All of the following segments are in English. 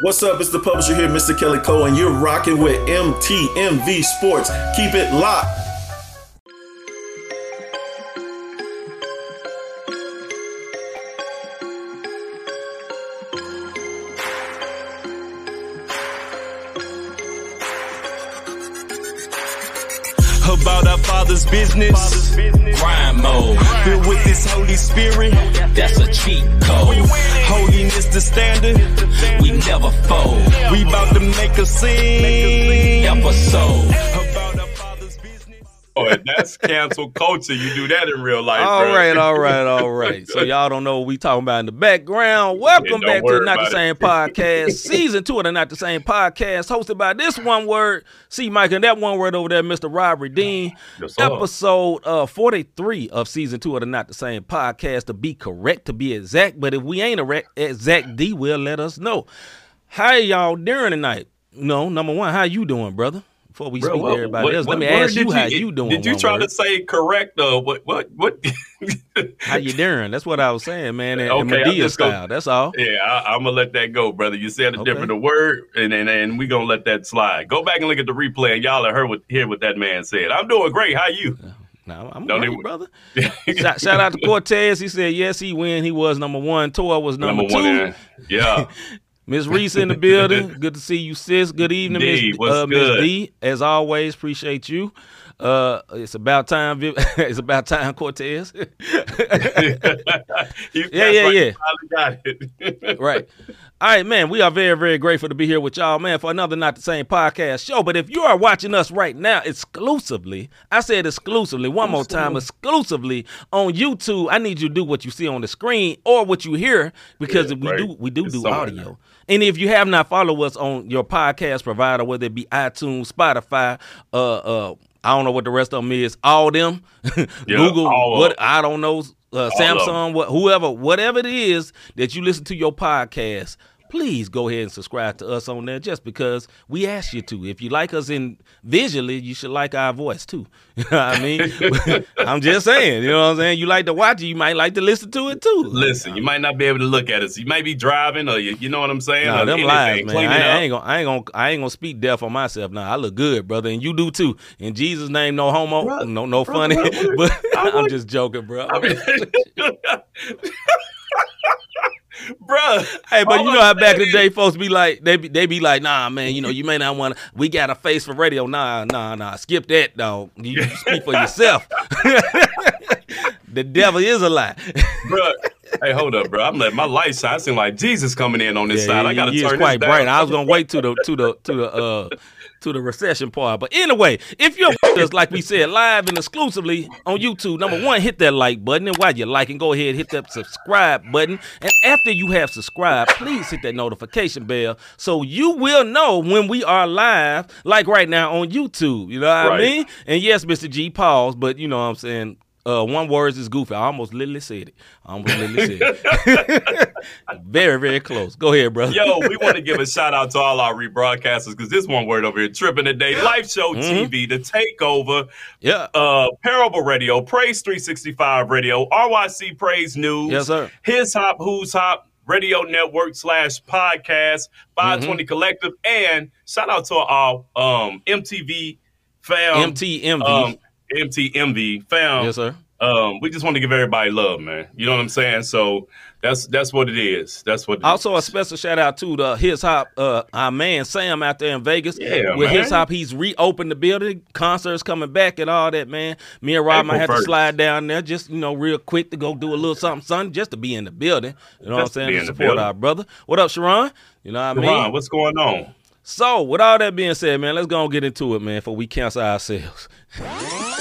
What's up? It's the publisher here, Mr. Kelly Cole, and you're rocking with MTMV Sports. Keep it locked. Business. Grind mode. Filled with His Holy Spirit. That's a cheat code. Holiness the standard. We never fold. We about to make a scene. Episode. About our Father's business. And that's cancel culture. You do that in real life. All bro. right, all right, all right. So y'all don't know what we talking about in the background. Welcome back to the Not the Same it. podcast, season two of the Not the Same podcast, hosted by this one word, C Mike, and that one word over there, Mr. Rob Dean. Episode uh, 43 of season two of the Not the Same podcast, to be correct, to be exact. But if we ain't a exact D, will let us know. How y'all doing tonight? No, number one, how you doing, brother? Before we Bro, speak what- to everybody what- else, what let me ask you how you doing. Did you try word. to say correct though? What what what? How you doing? That's what I was saying, man. And, and Okay, I'm Medea just gonna- style. That's all. yeah, I, I'm gonna let that go, brother. You said a Okay. different word, and, and and we gonna let that slide. Go back and look at the replay, and y'all have heard what hear what that man said. I'm doing great. How you? Uh, no, I'm Don't even- brother. shout, shout out to Cortez. He said yes, he win. He was number one. Tor was number, Number one. two. in. Yeah. Miss Reese in the building. Good to see you, sis. Good evening, D, Miss what's uh, Miss? D. As always, appreciate you. Uh, it's about time. It's about time, Cortez. Yeah, yeah, yeah. got it. right. All right, man. We are very, very grateful to be here with y'all, man, for another Not the Same podcast show. But if you are watching us right now exclusively, I said exclusively, one more time, exclusively on YouTube, I need you to do what you see on the screen or what you hear because Yeah, we right. do we do It's do audio. there. And if you have not followed us on your podcast provider, whether it be iTunes, Spotify, uh, uh, I don't know what the rest of them is, all them, Google, all what. I don't know, uh, Samsung, what, whoever, whatever it is that you listen to your podcast, please go ahead and subscribe to us on there just because we ask you to. If you like us in visually, you should like our voice too. You know what I mean? I'm just saying, you know what I'm saying? You like to watch it, you might like to listen to it too. Listen, you might not be able to look at us. You might be driving, or you, you know what I'm saying. Nah, them lies, man. I, I ain't gonna, I ain't gonna, I ain't gonna speak deaf on myself. Now I look good, brother, and you do too. In Jesus' name, no homo, Bruh, no, no bruh, funny. bruh, but I'm just joking, bro. I mean, bruh. Hey, but you know how back in the day, folks be like, they be, they be like, nah, man, you know, you may not want to. We got a face for radio. Nah, nah, nah. Skip that, dog. You, speak for yourself. the devil is a lie. bro. Hey, hold up, bro. I'm letting my light shine. I seem like Jesus coming in on this side. I gotta is turn quite this down. bright. I was gonna wait to the to the to the uh to the recession part. But anyway, if you're with us, like we said, live and exclusively on YouTube, number one, hit that like button. And while you're liking, go ahead, hit that subscribe button. And after you have subscribed, please hit that notification bell so you will know when we are live, like right now on YouTube. You know what I mean? And yes, Mr. G, pause, but you know what I'm saying. Uh, one words is goofy. I almost literally said it. I almost literally said it. very, very close. Go ahead, brother. Yo, we want to give a shout out to all our rebroadcasters because this one word over here, tripping today. Life Show Mm-hmm. TV, The Takeover, Yeah. uh, Parable Radio, Praise 365 Radio, RYC Praise News, Yes, sir. His Hop, Who's Hop, Radio Network slash podcast, 520 Mm-hmm. Collective, and shout out to our um, MTV fam. MTMV. Um, MTMV fam. yes, sir. Um, we just want to give everybody love, man. You know what I'm saying? So that's that's what it is. That's what. It Also, a special shout out to the His Hop, uh, our man Sam out there in Vegas. Yeah, with man. His Hop, he's reopened the building, concerts coming back and all that, man. Me and Rob might have to slide down there, just you know, real quick to go do a little something, something, just to be in the building. You know Just what I'm saying? To support building. our brother. What up, Sharon? You know what I mean? What's going on? So, with all that being said, man, let's go and get into it, man, before we cancel ourselves.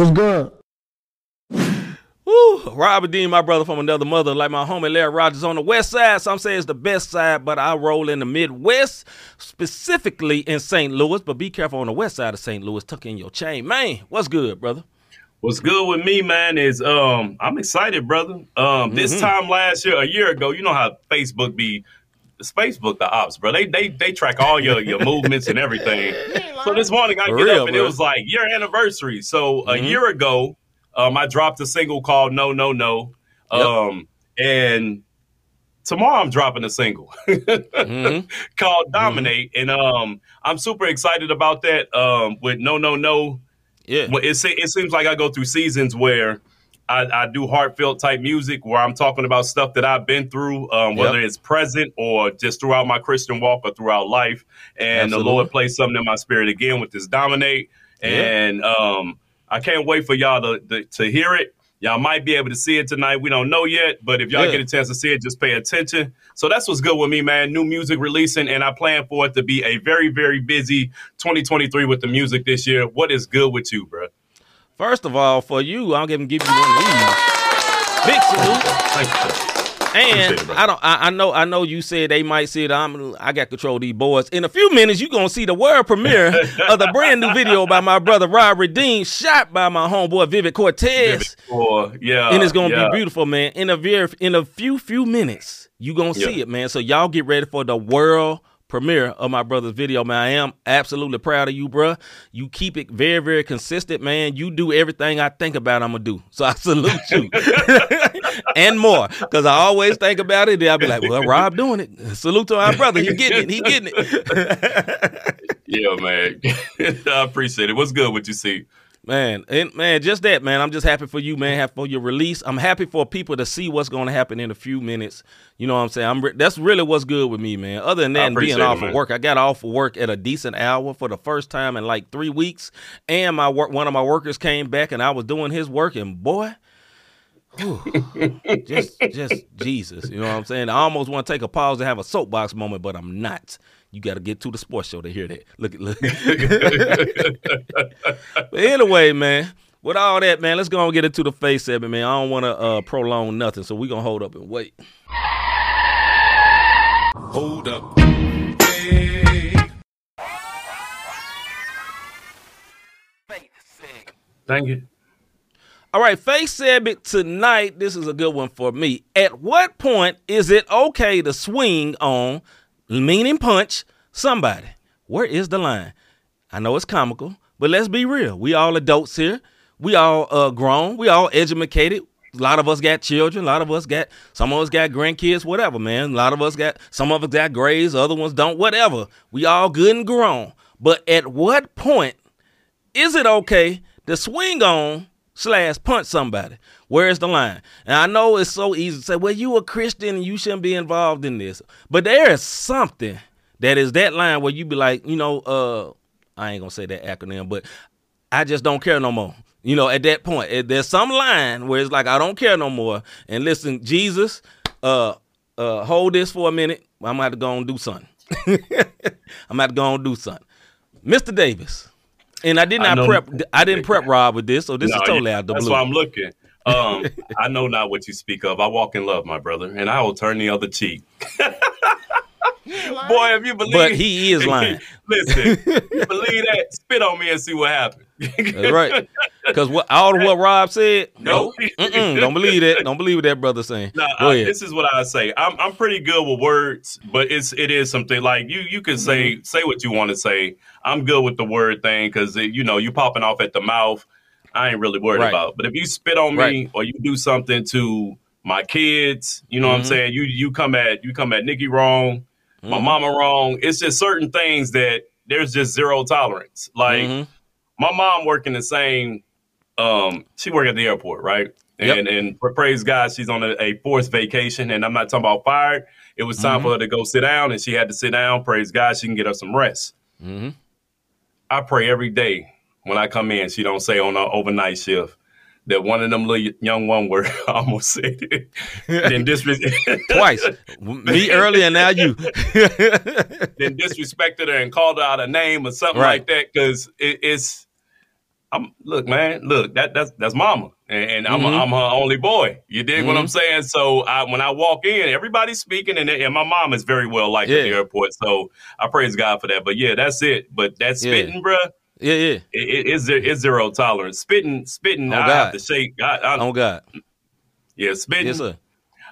What's good? Woo, Robert Dean, my brother from another mother, like my homie Larry Rogers on the west side. Some say it's the best side, but I roll in the Midwest, specifically in St. Louis. But be careful on the west side of St. Louis. Tuck in your chain. Man, what's good, brother? What's good with me, man, is um I'm excited, brother. Um this Mm-hmm. time last year, a year ago, you know how Facebook be it's Facebook the ops, bro. They they they track all your your movements and everything. So this morning I For get real, up and bro. it was like your anniversary. So a Mhm. year ago, um I dropped a single called No No No. Yep. Um and tomorrow I'm dropping a single Mhm. called Dominate, and um, I'm super excited about that. Um, with No No No, Yeah. it it seems like I go through seasons where. I, I do heartfelt type music where I'm talking about stuff that I've been through, um, whether Yep. it's present or just throughout my Christian walk or throughout life. And Absolutely. the Lord placed something in my spirit again with this dominate. Yeah. And um, I can't wait for y'all to, to to hear it. Y'all might be able to see it tonight. We don't know yet, but if y'all Yeah. get a chance to see it, just pay attention. So that's what's good with me, man. New music releasing, and I plan for it to be a very, very busy 2023 with the music this year. What is good with you, bro? First of all, for you, I'll give, give you one of these. Big salute. Thank you. And it. I don't. I, I know. I know. You said they might see it. I'm. I got control of these boys. In a few minutes, you gonna see the world premiere of the brand new video by my brother Rob Redeem, shot by my homeboy Vivid Cortez, Or, yeah, and it's gonna yeah. be beautiful, man. In a very, in a few few minutes, you gonna see it, man. So y'all get ready for the world premiere of my brother's video, man. I am absolutely proud of you, bruh. You keep it very, very consistent, man. You do everything I think about I'm gonna do. So I salute you. and more. Cause I always think about it, I'll be like, well, Rob doing it. Salute to our brother. He getting it. He getting it. Yeah, man. I appreciate it. What's good with you, see? Man, and man, just that, man. I'm just happy for you, man. Happy for your release. I'm happy for people to see what's going to happen in a few minutes. You know what I'm saying? I'm re- that's really what's good with me, man. Other than that, and being off of work, I got off of work at a decent hour for the first time in like three weeks, and my work, one of my workers came back, and I was doing his work, and boy. whew, just, just Jesus, you know what I'm saying. I almost want to take a pause to have a soapbox moment, but I'm not. You got to get to the sports show to hear that. Look, at look. But anyway, man, with all that, man, let's go and get into the face segment, man. I don't want to uh, prolong nothing, so we gonna hold up and wait. Hold up. Hey. Thank you. All right, face segment tonight. This is a good one for me. At what point is it okay to swing on, meaning punch somebody? Where is the line? I know it's comical, but let's be real. We all adults here. We all uh, grown. We all educated. A lot of us got children. A lot of us got. Some of us got grandkids. Whatever, man. A lot of us got. Some of us got grades. Other ones don't. Whatever. We all good and grown. But at what point is it okay to swing on slash punch somebody? Where's the line? And I know it's so easy to say, well, you a Christian and you shouldn't be involved in this. But there is something that is that line where you be like, you know, uh, I ain't gonna say that acronym, but I just don't care no more. You know, at that point, there's some line where it's like I don't care no more. And listen, Jesus, uh, uh, hold this for a minute. I'm gonna have to go and do something. I'm gonna have to go and do something. Mr. Davis, and I did not know- prep. I didn't prep Rob with this, so this No, is totally out the That's blue. why I'm looking. Um, I know not what you speak of. I walk in love, my brother, and I will turn the other cheek. Boy, if you believe, But he is lying. Listen, you believe that? Spit on me and see what happens. That's right. Because what all of what Rob said, No. Don't believe that. Don't believe what that brother saying. No, Go I- ahead. this is what I say. I'm I'm pretty good with words, but it's it is something like you you can say Mm-hmm. say what you want to say. I'm good with the word thing because you know you popping off at the mouth. I ain't really worried Right. about. But if you spit on me Right. or you do something to my kids, you know what I'm Mhm. saying. You you come at you come at Nikki wrong, my Mhm. mama wrong. It's just certain things that there's just zero tolerance. Like Mhm. my mom working the same um she work at the airport right Yep. and and praise god she's on a, a forced vacation and i'm not talking about fired it was time Mhm. for her to go sit down and she had to sit down praise god she can get her some rest Mhm. i pray every day when i come in she don't say on an overnight shift that one of them little young one word I almost said it then, disres- Twice. Me earlier and now you. then disrespected her and called her out a name or something Right. like that because it, it's I'm look man look that that's that's mama and, and I'm Mhm. I'm her only boy you dig what Mhm. I'm saying so I, when I walk in everybody's speaking and, and my mom is very well liked at the airport so I praise God for that but yeah that's it but that Yeah. spitting bruh yeah, yeah. it, it, it's, there- it's zero tolerance spitting spitting Oh, I God. have to shake I, I, Oh God. yeah spitting Yes, sir.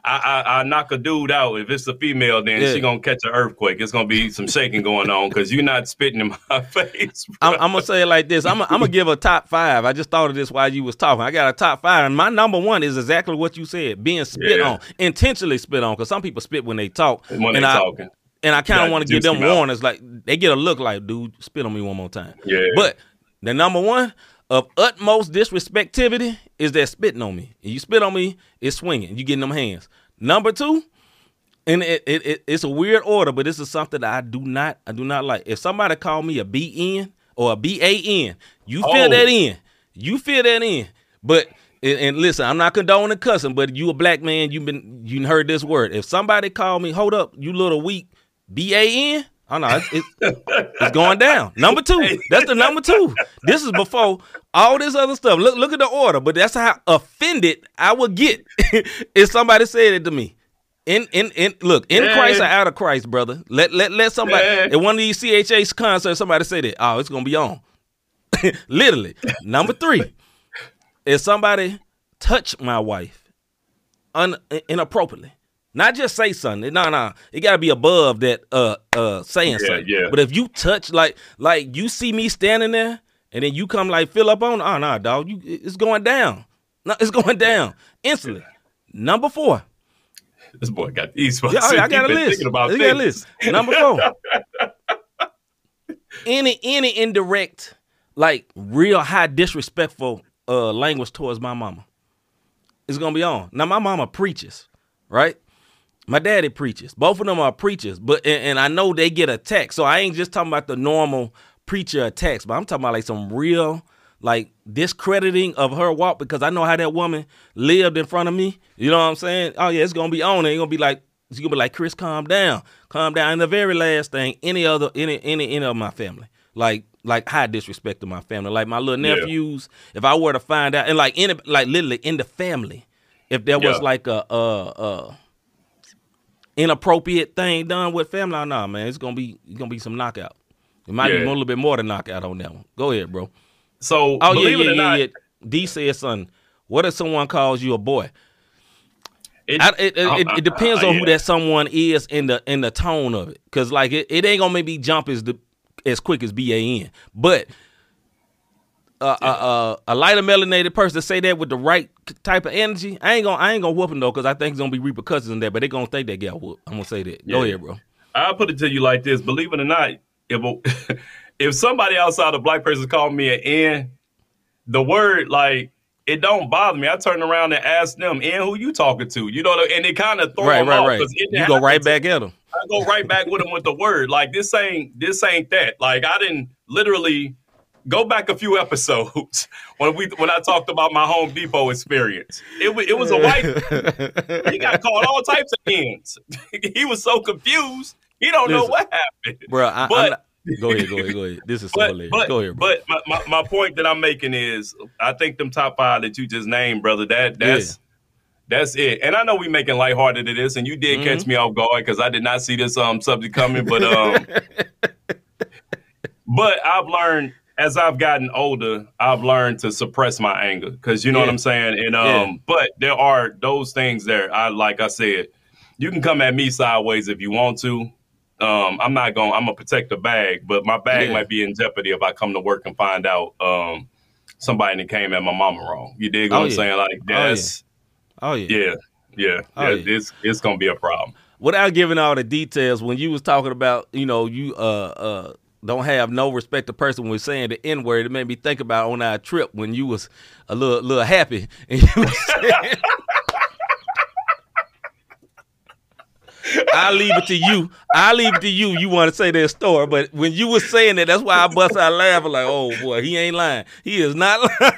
I, I, I knock a dude out. If it's a female, then Yeah. she gonna catch an earthquake. It's gonna be some shaking going on because you're not spitting in my face. I'm, I'm gonna say it like this. I'm, I'm gonna give a top five. I just thought of this while you was talking. I got a top five, and my number one is exactly what you said: being spit Yeah. on, intentionally spit on. Because some people spit when they talk. when they talking. And I kind of want to give them warnings, like they get a look like, dude, spit on me one more time. Yeah. But the number one of utmost disrespectivity is that spitting on me. And you spit on me, it's swinging. You getting them hands. Number two, and it, it, it it's a weird order, but this is something that I do not I do not like. If somebody call me a BN or a BAN, you fill Oh. that in. You fill that in. But and, and listen, I'm not condoning cussing, but you a black man, you've been you heard this word. If somebody call me, hold up, you little weak, B-A-N, oh no, it's, it's, it's going down. Number two. That's the number two. This is before all this other stuff. Look look at the order, but that's how offended I would get if somebody said it to me. In in in look, in Yeah. Christ or out of Christ, brother. Let let let somebody Yeah. at one of these CHH concerts, somebody say that. Oh, it's gonna be on. Literally. Number three. If somebody touch my wife un, inappropriately, not just say something. No, no, it got to be above that. Uh, uh, saying Yeah, something. yeah. But if you touch, like, like you see me standing there, and then you come like fill up on, oh no, dog, you it's going down. No, it's going down instantly. Number four. This boy got these. Yeah, oh, yeah, I got a list. About I got a list. Number four. any any indirect, like real high disrespectful uh language towards my mama. It's gonna be on. Now my mama preaches, right? My daddy preaches. Both of them are preachers, but and, and I know they get attacked. So I ain't just talking about the normal preacher attacks, but I'm talking about like some real like discrediting of her walk because I know how that woman lived in front of me. You know what I'm saying? Oh yeah, it's gonna be on. It's gonna be like it's gonna be like Chris, calm down, calm down. And the very last thing, any other any any any of my family, like like high disrespect to my family, like my little Yeah. nephews. If I were to find out, and like in like literally in the family, if there was Yeah. like a uh uh inappropriate thing done with family, oh, nah, man, it's gonna be it's gonna be some knockout. It might be a little bit more than knockout on that one. Go ahead, bro. So Oh yeah, yeah, yeah, not, yeah. D said, "Son, what if someone calls you a boy?" it, I, it, it, it, it oh, depends on who yeah. that someone is in the in the tone of it, because like it, it ain't gonna make me jump as the as quick as B A N, but. Uh, uh, uh, a lighter melanated person to say that with the right type of energy, I ain't gonna, I ain't gonna whoop him though, because I think it's gonna be repercussions in that. But they gonna think they got whooped. I'm gonna say that. Go Yeah. ahead, bro. I'll put it to you like this: believe it or not, if a, if somebody outside a black person called me an N, the word like it don't bother me. I turn around and ask them, "N, who you talking to?" You know, and it kind of throw Right, them right, off right. You go right back at them. I go right back with them with the word. Like this ain't this ain't that. Like I didn't literally go back a few episodes when we when I talked about my Home Depot experience. It was it was a white. he got called all types of ends. he was so confused. He don't know what happened. bro. I, But- not- go ahead, go ahead, go ahead. This is so But hilarious. but, go ahead, bro. but my, my, my point that I'm making is I think them top five that you just named, brother, that that's that's it. And I know we're making lighthearted of this, and you did catch Mm-hmm. me off guard because I did not see this um subject coming. But um but I've learned as I've gotten older, I've learned to suppress my anger because you know what I'm saying. And um, Yeah. but there are those things there. I like I said, you can come at me sideways if you want to. Um, I'm not going. I'm gonna protect the bag, but my bag Yeah. might be in jeopardy if I come to work and find out um somebody that came at my mama wrong. You dig what Oh, I'm saying? Like yeah. that's oh yeah. yeah, yeah, Oh, yeah. yeah. It's it's gonna be a problem. without giving all the details, when you was talking about, you know, you uh uh don't have no respect to person was saying the N word, it made me think about on our trip when you was a little little happy and you was saying I'll leave it to you. I'll leave it to you. You want to say that story, but when you was saying that, that's why I bust out laughing like, "Oh boy, he ain't lying. He is not lying."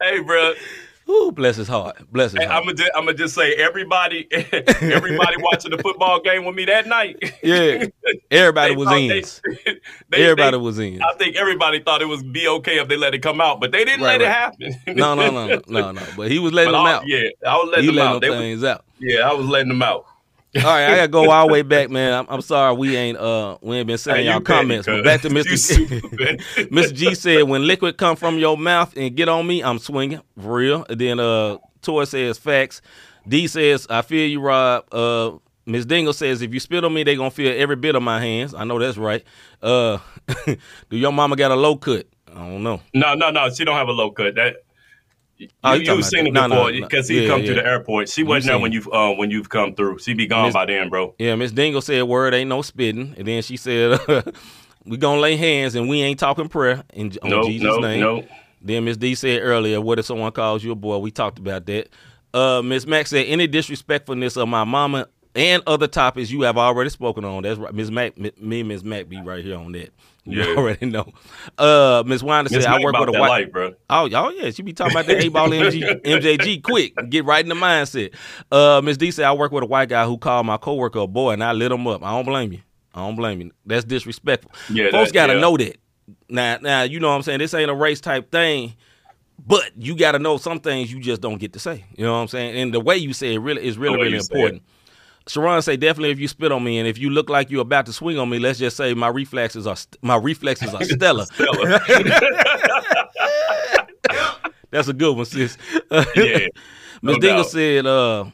Hey, bro. Ooh, bless his heart. Bless his Hey, heart. I'm gonna I'm gonna just say everybody everybody watching the football game with me that night. Yeah. Everybody was in. they- they- Everybody they- was in. I think everybody thought it was be okay if they let it come out, but they didn't Right, let it happen. No, no, no, no, no, no. But he was letting But them I- out. Yeah, I was letting he them letting out. them They was- out. yeah, I was letting them out. All right, I gotta go all the way back, man. I'm, I'm sorry we ain't uh we ain't been saying Hey, y'all comments. But back to Mr. Mr. G said when liquid come from your mouth and get on me, I'm swinging for real. And then uh Toy says facts. D says I feel you, Rob. Uh Miss Dingle says if you spit on me, they gonna feel every bit of my hands. I know that's right. Uh do your mama got a low cut? I don't know. No, no, no. She don't have a low cut. That Oh, you seen it. No, before no, no. because he Yeah, come yeah. to the airport. She wasn't there when you uh, when you've come through. She be gone Miss- by then, bro. Yeah, Miss Dingle said word ain't no spitting. And then she said we gonna lay hands and we ain't talking prayer in on No, Jesus' no, name. no. Then Miss D said earlier, what if someone calls you a boy? We talked about that. Uh, Miss Mac said any disrespectfulness of my mama and other topics you have already spoken on. That's right. Miss Mac, me and Miss Mac be right here on that. You Yeah. already know. Uh, Miss Wanda said I work with a white. life, bro. Oh, oh yeah, she be talking about the 8Ball MG, MJG quick. Get right in the mindset. Uh, Miss D said I work with a white guy who called my coworker a boy, and I lit him up. I don't blame you. I don't blame you. That's disrespectful. Yeah, folks got to yeah. know that. Now, now you know what I'm saying. This ain't a race type thing, but you got to know some things you just don't get to say. You know what I'm saying? And the way you say it really is really really important. Sharon say definitely if you spit on me and if you look like you're about to swing on me, let's just say my reflexes are st- my reflexes are stellar. That's a good one, sis. yeah. Miss No Dingle said, uh,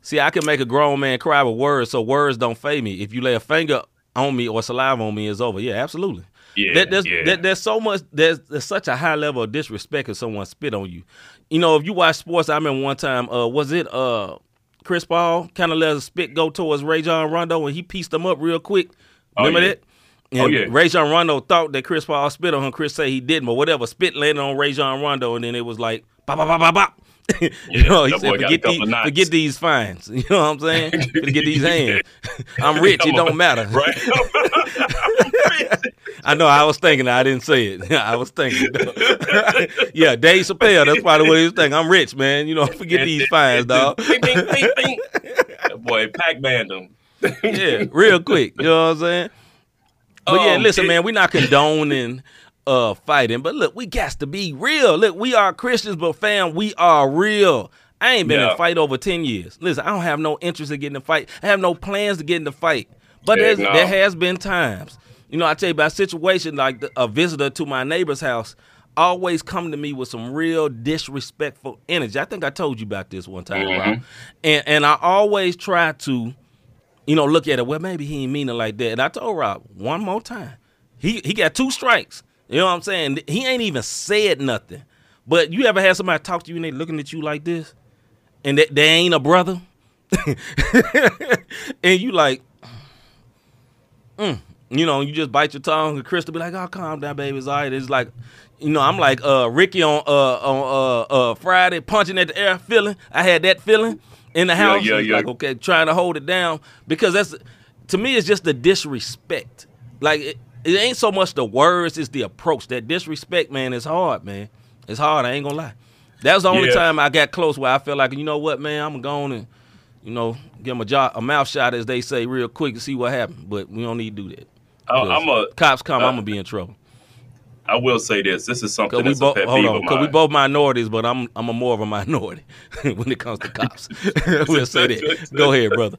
see, I can make a grown man cry with words, so words don't fade me. If you lay a finger on me or saliva on me, it's over. Yeah, absolutely. Yeah, That- there's, yeah. that- there's so much, there's, there's such a high level of disrespect if someone spit on you. You know, if you watch sports, I remember one time, uh, was it uh, Chris Paul kind of let a spit go towards Rajon Rondo and he pieced him up real quick. Oh, Remember yeah. that? Oh, and Oh, yeah. Rajon Rondo thought that Chris Paul spit on him. Chris said he didn't, but whatever, spit landed on Rajon Rondo, and then it was like, bop, bop, bop, bop, bop. you know, he said, forget these, forget these fines. You know what I'm saying? forget these hands. I'm rich. It don't matter. Right. I know. I was thinking. I didn't say it. I was thinking. yeah, Dave Chappelle. That's probably what he was thinking. I'm rich, man. You know, forget these fines, dog. Boy, Pac Man them. yeah, real quick. You know what I'm saying? But yeah, Um, listen, man, we're not condoning uh fighting, but look, we got to be real. Look, we are Christians, but fam, we are real. I ain't been in a fight over ten years. Listen, I don't have no interest in getting in a fight. I have no plans to get in the fight. But there's, no. there has been times, you know, I tell you about a situation like the, a visitor to my neighbor's house always come to me with some real disrespectful energy. I think I told you about this one time, Rob. And and I always try to you know, look at it. Well, maybe he ain't mean it like that. And I told Rob one more time. He he got two strikes. You know what I'm saying? He ain't even said nothing. But you ever had somebody talk to you and they looking at you like this, and they, they ain't a brother, and you like, mm, you know, you just bite your tongue. And Crystal be like, "Oh, calm down, baby. It's all right." It's like, you know, I'm like uh, Ricky on uh, on uh, uh, Friday, punching at the air, feeling. I had that feeling in the house. yeah, It's yeah. Like, okay, trying to hold it down because that's to me it's just the disrespect. Like it, it ain't so much the words, it's the approach. That disrespect, man, is hard, man. It's hard. I ain't gonna lie. That was the only Yeah. time I got close where I felt like, you know what, man, I'm going and you know give him a job, a mouth shot, as they say, real quick to see what happened. But we don't need to do that. I'm a. cops come, uh, I'm gonna be in trouble. I will say this. This is something Cause we a both hold on, of cause we both minorities, but I'm I'm a more of a minority when it comes to cops. we'll say that. Go ahead, brother.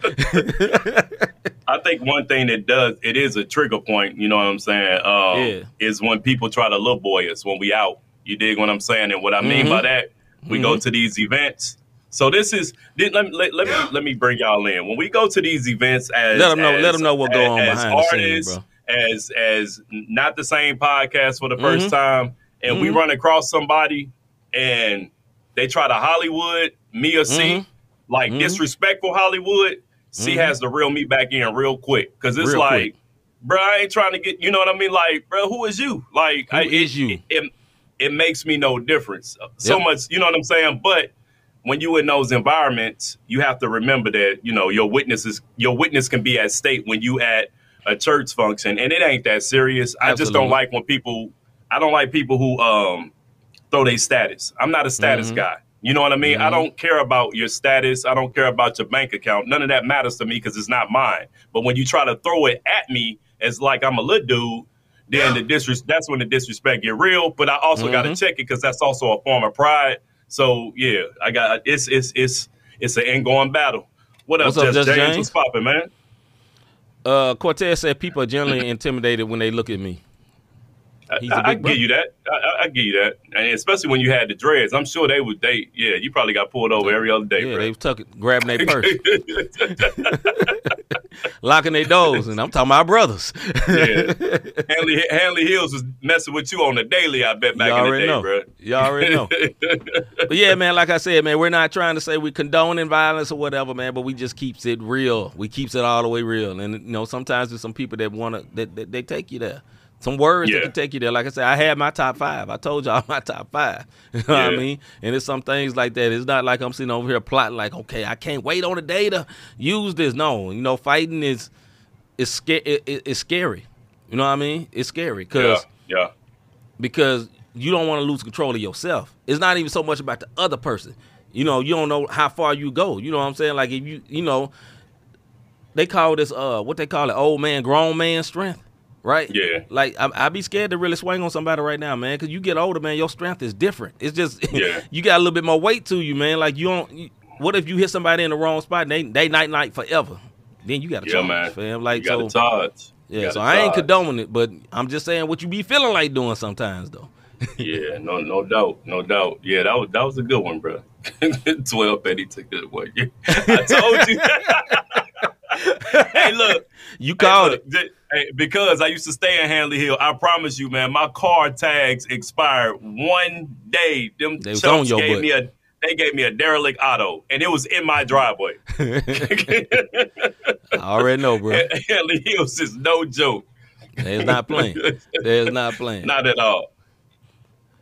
I think one thing that does it is a trigger point. You know what I'm saying? Um, Yeah. Is when people try to little boy us when we out. You dig what I'm saying? And what I mean by Mm-hmm. that, we go to these events. So this is let, let, let, let me let me bring y'all in. When we go to these events as let them know- as- let 'em know what go on as behind the scenes, bro. As as not the same podcast for the 1st Mhm. time, and we Mhm. run across somebody and they try to Hollywood me or C, Mhm. like Mhm. disrespectful Hollywood. C Mhm. has to reel me back in real quick because it's Real like, quick. bro, I ain't trying to get. You know what I mean? Like, bro, who is you? Like, Who I, is it, you? It, it, it makes me no difference. So Yep. much, you know what I'm saying? But when you in those environments, you have to remember that you know your witnesses, your witness can be at stake when you at a church function, and it ain't that serious. I just don't like when people. I don't like people who um throw their status. I'm not a status Mhm. guy. You know what I mean? I Mhm. don't care about your status. I don't care about your bank account. None of that matters to me because it's not mine. But when you try to throw it at me as like I'm a little dude, then the disres- that's when the disrespect get real. But I also got to check it because that's also a form of pride. So yeah, I got it's it's it's it's an ongoing battle. What up, What's up, Just Just James? James? What's poppin', man? Uh, Cortez said people are generally intimidated when they look at me. I, He's I, I big give you that. I, I, I give you that, and especially when you had the dreads, I'm sure they would. They, yeah, you probably got pulled over every other day, Yeah, bro. they tuck tucking, grabbing their purse, locking their doors, and I'm talking about brothers. yeah. Hanley, Hanley Hills was messing with you on the daily. I bet back you in the day, know. bro. Y'all already know. but yeah, man, like I said, man, we're not trying to say we condoning violence or whatever, man, but we just keeps it real. We keeps it all the way real. And you know, sometimes there's some people that wanna that, that they take you there. Some words Yeah. that can take you there. Like I said, I had my top five. I told y'all my top five. You know what I mean? And it's some things like that. It's not like I'm sitting over here plotting like, okay, I can't wait on the day to use this. No, you know, fighting is is it, it, it's scary. You know what I mean? It's scary Yeah, because yeah, because you don't want to lose control of yourself. It's not even so much about the other person. You know, you don't know how far you go. You know what I'm saying? Like if you, you know, they call this uh what they call it, old man, grown man strength, right? Yeah. Like I I be scared to really swing on somebody right now, man, because you get older, man. Your strength is different. It's just Yeah. you got a little bit more weight to you, man. Like you don't. You, what if you hit somebody in the wrong spot? And they they night night forever. Then you got to yeah, charge, man. fam. Like you so. charge. Yeah, so I ain't condoning it, but I'm just saying what you be feeling like doing sometimes, though. Yeah, no, no doubt, no doubt. Yeah, that was that was a good one, bro. Twelve Betty took that one. Yeah. I told you. hey, look, You Hey, called look, it. hey, because I used to stay in Hanley Hill. I promise you, man, my car tags expired one day. Them They was chumps on your gave butt. me a they gave me a derelict auto, and it was in my driveway. I already know, bro. Hanley Hills is no joke. There's not playing. There's not playing. Not at all.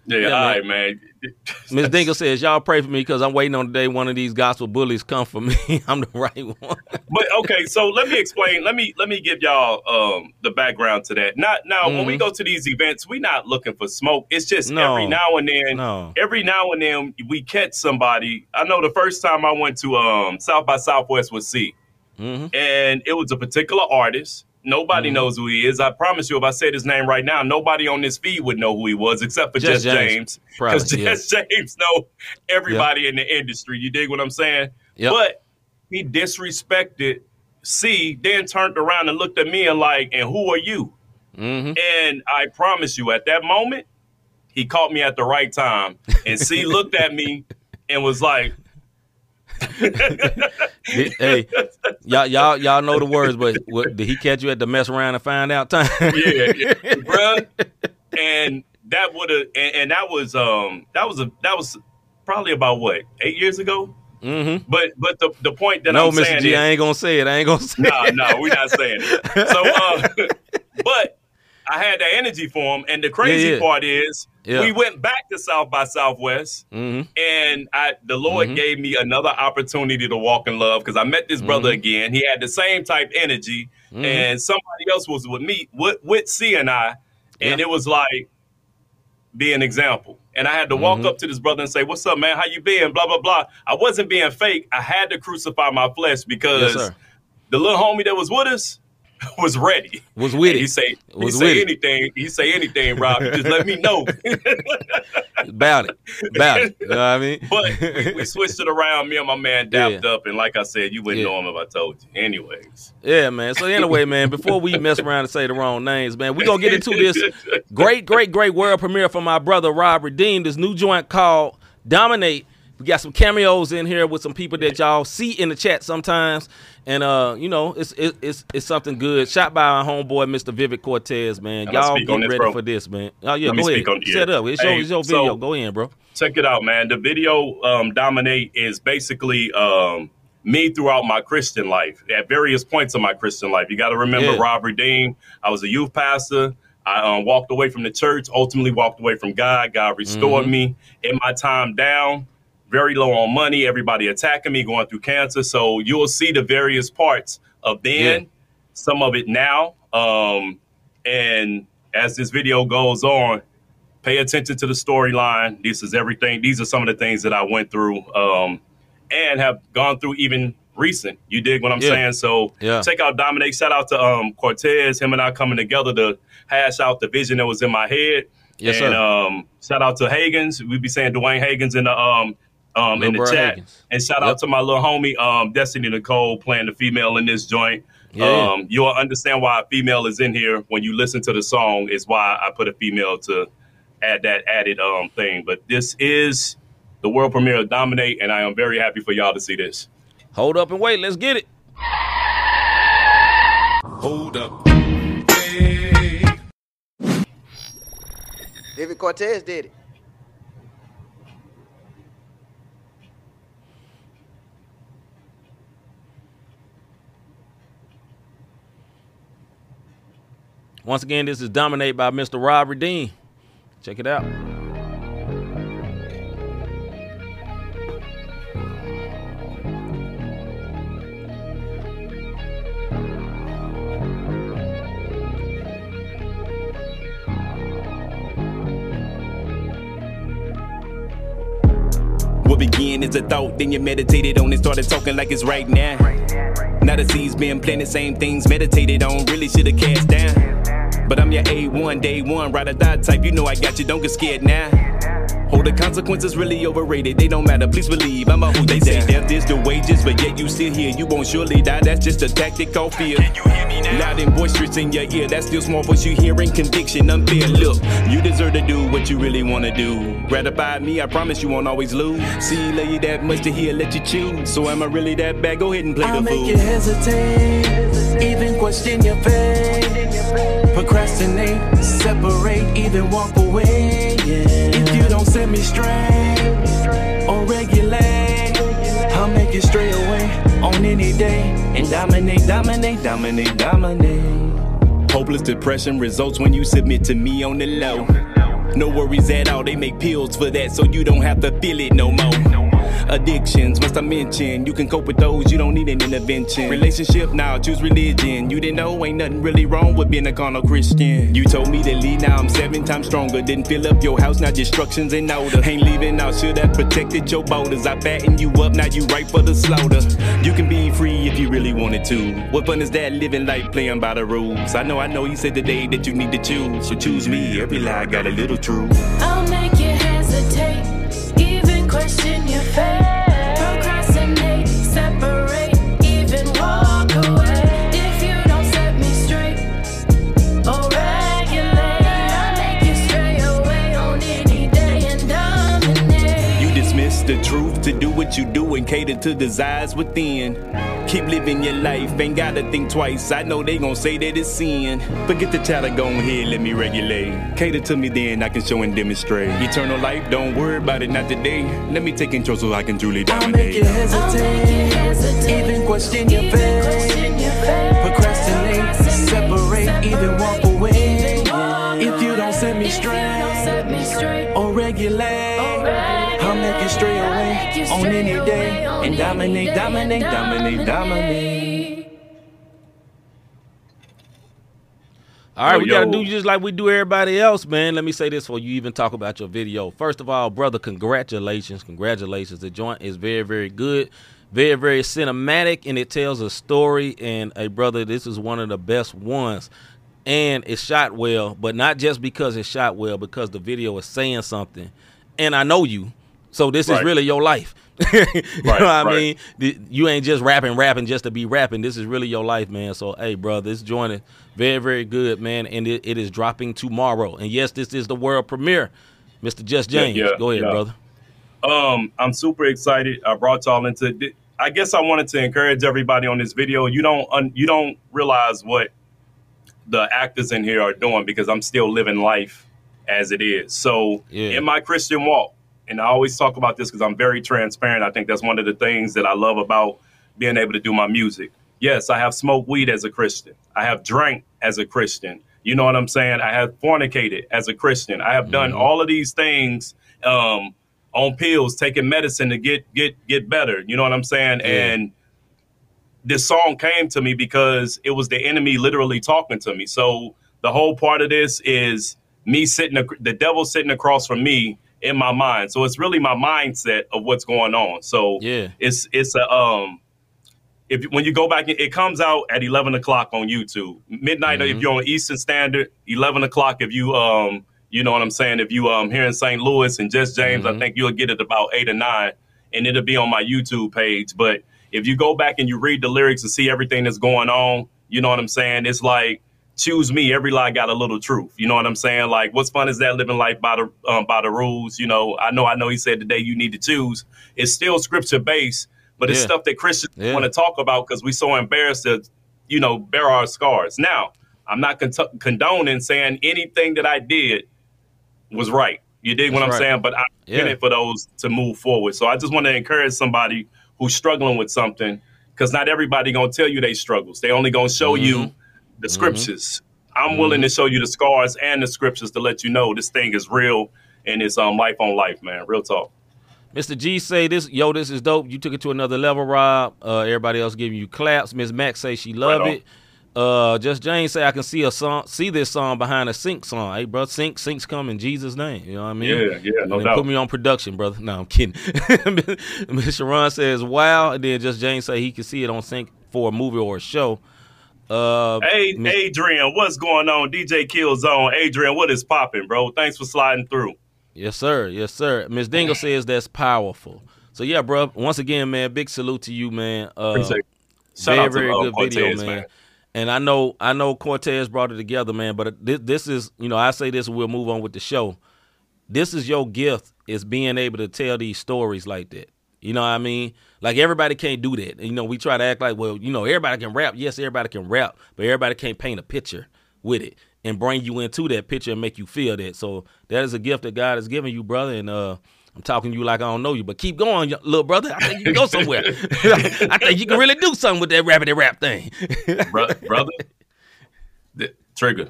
Yeah, Yeah, all right, man. Miss Dingle says, "Y'all pray for me because I'm waiting on the day one of these gospel bullies come for me. I'm the right one." But okay, so let me explain. Let me let me give y'all um, the background to that. Not now when we Mhm. go to these events, we're not looking for smoke. It's just No. every now and then. No. Every now and then we catch somebody. I know the first time I went to um, South by Southwest was C, hmm and it was a particular artist. Nobody Mhm. knows who he is. I promise you, if I said his name right now, nobody on this feed would know who he was except for Just just, James. Because yeah. just James know everybody in the industry. You dig what I'm saying? Yep. But he disrespected C, then turned around and looked at me and like, and who are you? hmm And I promise you, at that moment, he caught me at the right time. And C looked at me and was like, hey, y'all, y'all, y'all know the words, but what, did he catch you at the mess around and find out time? yeah, yeah, bruh. And that would have, and, and that was, um, that was a, that was probably about what eight years ago. hmm But, but the the point that No, I'm Mr. saying G, is, I ain't gonna say it. I ain't gonna say no, it. no, we're not saying it. So, uh, but I had that energy for him, and the crazy Yeah, yeah. part is, Yeah. we went back to South by Southwest, hmm and I, the Lord Mhm. gave me another opportunity to walk in love because I met this brother Mhm. again. He had the same type energy, Mhm. and somebody else was with me, with, with C and I, and Yeah. it was like, be an example. And I had to walk Mhm. up to this brother and say, "What's up, man? How you been?" Blah blah blah. I wasn't being fake. I had to crucify my flesh because sir. the little homie that was with us was ready. Was with He it. say he Was say with it. anything. He say anything, Rob. Just let me know. About it. About it. You know what I mean? but we, we switched it around. Me and my man dapped Yeah. up, and like I said, you wouldn't Yeah. know him if I told you. Anyways, Yeah, man. So anyway, man, before we mess around and say the wrong names, man, we gonna get into this great, great, great world premiere for my brother Rob Redeem. This new joint called Dominate. We got some cameos in here with some people that y'all see in the chat sometimes, and uh, you know, it's it, it's it's something good. Shot by our homeboy Mr. Vivid Cortez, man. Y'all get this, ready for this, man. Oh yeah, Let me go ahead. on- yeah. Set up. It's your, it's your so- video. go in, bro. check it out, man. The video um, dominate is basically um, me throughout my Christian life at various points of my Christian life. You got to remember Yeah. Rob Redeem. I was a youth pastor. I um, walked away from the church, ultimately walked away from God. God restored Mhm. me in my time down, very low on money, everybody attacking me, going through cancer. So you'll see the various parts of then, Yeah. some of it now. Um, and as this video goes on, pay attention to the storyline. This is everything. These are some of the things that I went through um, and have gone through even recent. You dig what I'm Yeah. saying? So Yeah. check out Dominate. Shout out to um, Cortez, him and I coming together to hash out the vision that was in my head. Yes, and sir. um, shout out to Hagens. We'd be saying Dwayne Hagens in the um, um, in the Bro chat. Higgins. And shout out to my little homie, um, Destiny Nicole, playing the female in this joint. Yeah. Um, you'll understand why a female is in here when you listen to the song. Is why I put a female to add that added um thing. But this is the world premiere of Dominate, and I am very happy for y'all to see this. Hold up and wait. Let's get it. Hold up. Hey. Vivid Cortez did it. Once again, this is Dominate by Mr. Rob Redeem. Check it out. What began as a thought, then you meditated on it, started talking like it's right now. Now the seeds been planted, same things meditated on, really shoulda cast down. But I'm your A1, day one, ride or die type, you know I got you, don't get scared now. Oh, the consequences really overrated. They don't matter. Please believe I'm a who they say death is the wages, but yet you still here. You won't surely die. That's just a tactic called fear. Can you hear me now? Loud and boisterous in your ear. That's still small voice you hearing conviction. Unfair. Look, you deserve to do what you really wanna do. Gratify me. I promise you won't always lose. See, love you that much to hear, let you choose. So am I really that bad? Go ahead and play I'll the make fool. you hesitate, even question your faith. Procrastinate, separate, even walk away. If you don't set me straight or regulate, I'll make you stray away on any day and dominate, dominate, dominate, dominate. Hopeless depression results when you submit to me on the low. No worries at all, they make pills for that so you don't have to feel it no more. Addictions, must I mention? You can cope with those, you don't need an intervention. Relationship now, choose religion. You didn't know, ain't nothing really wrong with being a carnal Christian. You told me to leave, now I'm seven times stronger. Didn't fill up your house, now destruction's in order. Ain't leaving out, should have protected your borders. I fatten you up, now you right for the slaughter. You can be free if you really wanted to. What fun is that living life playing by the rules? I know, I know, you said today that you need to choose. So choose me, every lie got a little truth. I'll question to do what you do and cater to desires within. Keep living your life, ain't gotta think twice. I know they gon' say that it's sin. Forget the chatter, go ahead, let me regulate. Cater to me, then I can show and demonstrate. Eternal life, don't worry about it, not today. Let me take control so I can truly I'll make you dominate. I'll make you hesitate, hesitate, even question your faith. question. Procrastinate, separate, even walk away. If you don't set me If set me straight straight or regulate, I'll you stray away on any day and dominate, dominate, dominate, dominate. All right, Yo, we gotta yo. do just like we do everybody else, man. Let me say this for you even talk about your video. First of all, brother, congratulations, congratulations. The joint is very, very good, very, very cinematic, and it tells a story. And a brother, this is one of the best ones. And it's shot well, but not just because it's shot well, because the video is saying something. And I know you, so this is really your life. you know what I right. mean? You ain't just rapping, rapping just to be rapping. This is really your life, man. So, hey, bro, this joint is very, very good, man. And it, it is dropping tomorrow. And yes, this is the world premiere. Mr. Just James, yeah, go ahead, yeah. brother. Um, I'm super excited. I brought y'all into. I guess I wanted to encourage everybody on this video. You don't un, you don't realize what the actors in here are doing because I'm still living life as it is. So Yeah. in my Christian walk, and I always talk about this because I'm very transparent. I think that's one of the things that I love about being able to do my music. Yes, I have smoked weed as a Christian. I have drank as a Christian. You know what I'm saying? I have fornicated as a Christian. I have done all of these things um, on pills, taking medicine to get get get better. You know what I'm saying? Yeah. And this song came to me because it was the enemy literally talking to me. So the whole part of this is me sitting, the devil sitting across from me in my mind. So it's really my mindset of what's going on. So Yeah. it's it's a um. If when you go back, it comes out at eleven o'clock on YouTube. Midnight if you're on Eastern Standard. Eleven o'clock if you um you know what I'm saying. If you um here in St. Louis and Just James, I think you'll get it about eight or nine and it'll be on my YouTube page. But if you go back and you read the lyrics and see everything that's going on, you know what I'm saying? It's like choose me. Every lie got a little truth. You know what I'm saying? Like, what's fun is that living life by the um, by the rules. You know, I know, I know. He said today you need to choose. It's still scripture based, but it's Yeah. stuff that Christians Yeah. want to talk about because we're so embarrassed to, you know, bear our scars. Now, I'm not con- condoning saying anything that I did was right. You dig what I'm right. saying? But I'm Yeah. in it for those to move forward. So I just want to encourage somebody who's struggling with something because not everybody gonna tell you they struggles. They only gonna show Mm-hmm. you the scriptures. I'm willing to show you the scars and the scriptures to let you know this thing is real and it's um life on life, man. Real talk. Mr. G say this, yo, this is dope. You took it to another level, Rob. Uh, everybody else giving you claps. Miss Max say she love Right it. Uh, just Jane say I can see a song, see this song behind a sync song. Hey, bro, sync, sync's come in Jesus' name. You know what I mean? Yeah, yeah, no doubt. Put me on production, brother. No, I'm kidding. Miss Sharon says, "Wow," and then just Jane say he can see it on sync for a movie or a show. Uh, Hey, Adrian, what's going on? DJ Killzone. Adrian, what is popping, bro? Thanks for sliding through. Yes, sir. Yes, sir. Miss Dingle says that's powerful. So yeah, bro. Once again, man, big salute to you, man. Uh, Appreciate it. Shout very, very good Cortez, video, man. man. And I know, I know Cortez brought it together, man. But this, this is, you know, I say this, and we'll move on with the show. This is your gift, is being able to tell these stories like that. You know what I mean? Like everybody can't do that. You know, we try to act like, well, you know, everybody can rap. Yes, everybody can rap, but everybody can't paint a picture with it and bring you into that picture and make you feel that. So that is a gift that God has given you, brother. And uh I'm talking to you like I don't know you, but keep going, little brother. I think you can go somewhere. I think you can really do something with that rabbity rap thing. Bro- brother. The- Trigger.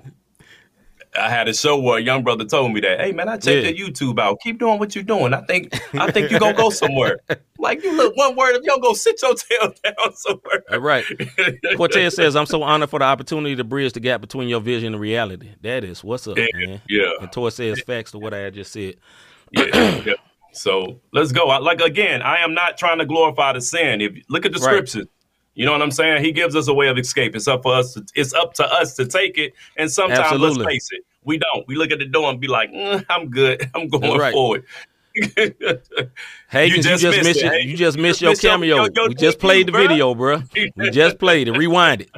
I had a show where a young brother told me that, hey man, I checked Yeah. your YouTube out. Keep doing what you're doing. I think I think you're gonna go somewhere. like you look one word if you don't go sit your tail down somewhere. All right. Cortez says, I'm so honored for the opportunity to bridge the gap between your vision and reality. That is what's up, Yeah, man. yeah. And Tor says facts to what I had just said. yeah, yeah. So let's go. I- Like again, I am not trying to glorify the sin. If look at the Right. scriptures, you know what I'm saying. He gives us a way of escape. It's up for us. To, it's up to us to take it. And sometimes, Absolutely. let's face it, we don't. We look at the door and be like, "Mm, "I'm good. I'm going right. forward." Hey, you just just missed missed it, hey. you just You missed your missed cameo. your- your we just played the video, bro. We just played it. Rewind it.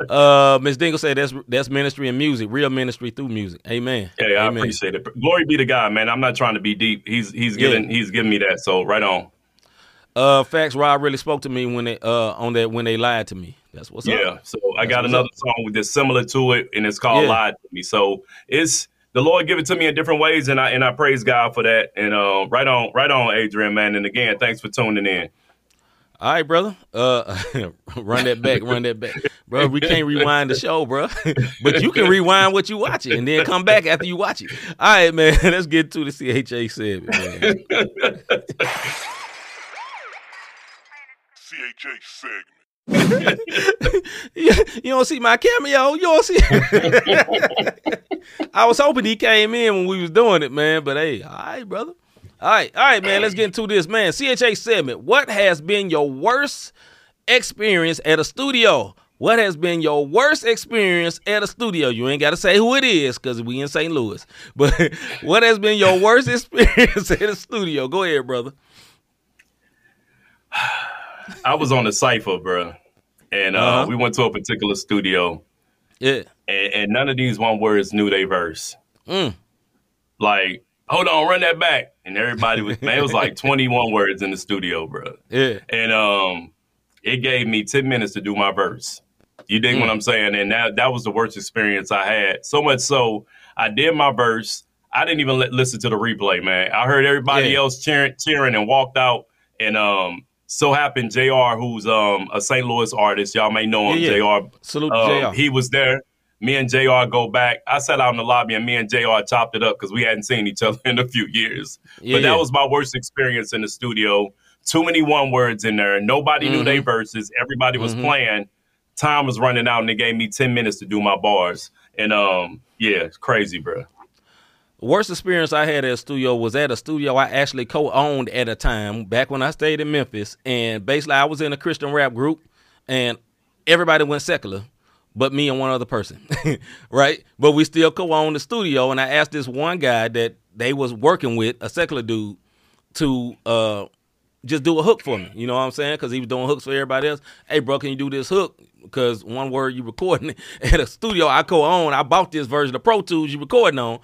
uh, Miss Dingle said that's that's ministry and music, real ministry through music. Amen. Hey, I Amen. appreciate it. Glory be to God, man. I'm not trying to be deep. He's he's Yeah. giving he's giving me that. So right on. Uh, facts. Rob really spoke to me when they uh on that when they lied to me. That's what's Yeah. up. So I That's got another up. song that's similar to it, and it's called Yeah. "Lied to Me." So it's the Lord give it to me in different ways, and I and I praise God for that. And uh, right on, right on, Adrian, man. And again, thanks for tuning in. All right, brother. Uh, run that back, run that back, bro. We can't rewind the show, bro. but you can rewind what you watch it and then come back after you watch it. All right, man. Let's get to the CHA segment, man. CHA segment. you, you don't see my cameo. You don't see. I was hoping he came in when we was doing it, man. But hey, all right, brother. All right, all right, man. Let's get into this, man. CHA segment. What has been your worst experience at a studio? What has been your worst experience at a studio? You ain't got to say who it is because we in St. Louis. But what has been your worst experience at a studio? Go ahead, brother. I was on the cipher, bro, and uh, Uh-huh. we went to a particular studio, Yeah. and, and none of these one words knew they verse. Mm. Like, hold on, run that back, and everybody was man. It was like 21 words in the studio, bro. Yeah. and um, it gave me ten minutes to do my verse. You dig Mm. what I'm saying? And that that was the worst experience I had. So much so, I did my verse. I didn't even li- listen to the replay, man. I heard everybody Yeah. else cheering, cheering, and walked out. And um, so happened Jr., who's um a St. Louis artist, y'all may know him. Yeah, yeah. Jr. Salute to Um, JR. he was there. Me and Jr. go back. I sat out in the lobby, and me and Jr. chopped it up because we hadn't seen each other in a few years. Yeah, but that was my worst experience in the studio. Too many one words in there. Nobody knew Mm-hmm. their verses. Everybody was playing. Time was running out, and they gave me ten minutes to do my bars. And um, yeah, it's crazy, bro. Worst experience I had at a studio was at a studio I actually co-owned at a time back when I stayed in Memphis, and basically I was in a Christian rap group, and everybody went secular, but me and one other person, right? But we still co-owned the studio, and I asked this one guy that they was working with, a secular dude, to uh just do a hook for me. You know what I'm saying? Because he was doing hooks for everybody else. Hey, bro, can you do this hook? Because one word you recording at a studio I co-own. I bought this version of Pro Tools you recording on,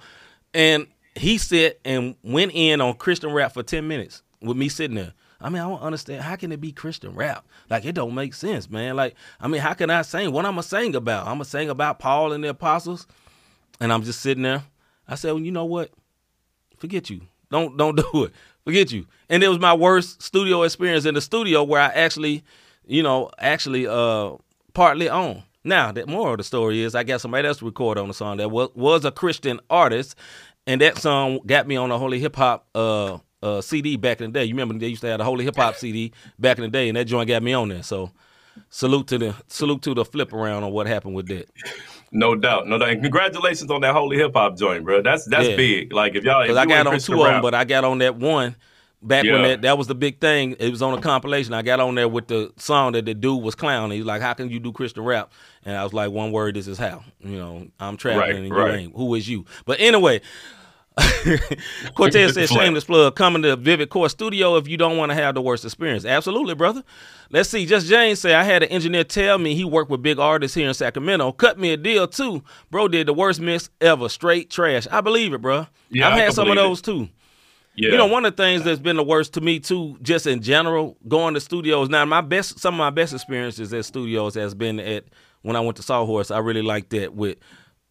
and he sit and went in on Christian rap for ten minutes with me sitting there. I mean, I don't understand. How can it be Christian rap? Like, it don't make sense, man. Like, I mean, how can I sing? What I'm going to sing about? I'm going to sing about Paul and the apostles. And I'm just sitting there. I said, well, you know what? Forget you. Don't don't do it. Forget you. And it was my worst studio experience in the studio where I actually, you know, actually uh partly own. Now, the moral of the story is I got somebody else to record on the song that was, was a Christian artist, and that song got me on the Holy Hip Hop uh, uh, CD back in the day. You remember they used to have the Holy Hip Hop CD back in the day, and that joint got me on there. So salute to the salute to the flip around on what happened with that. No doubt, no doubt. And congratulations on that holy hip hop joint, bro. That's that's Yeah. big. Like if y'all, if Because I got on two of them, but I got on that one back when that that was the big thing. It was on a compilation. I got on there with the song that the dude was clowning. He's like, "How can you do Christian rap?" And I was like, "One word. This is how." You know, I'm traveling Right, and you right. ain't. Who is you? But anyway. Cortez said, shameless plug, coming to Vivid Core Studio if you don't want to have the worst experience. Absolutely, brother. Let's see. Just James say, I had an engineer tell me he worked with big artists here in Sacramento. Cut me a deal, too. Bro did the worst mix ever. Straight trash. I believe it, bro. Yeah, I've had some of believe it. those, too. Yeah. You know, one of the things that's been the worst to me too, just in general, going to studios. Now, my best, some of my best experiences at studios has been at when I went to Sawhorse. I really liked that with,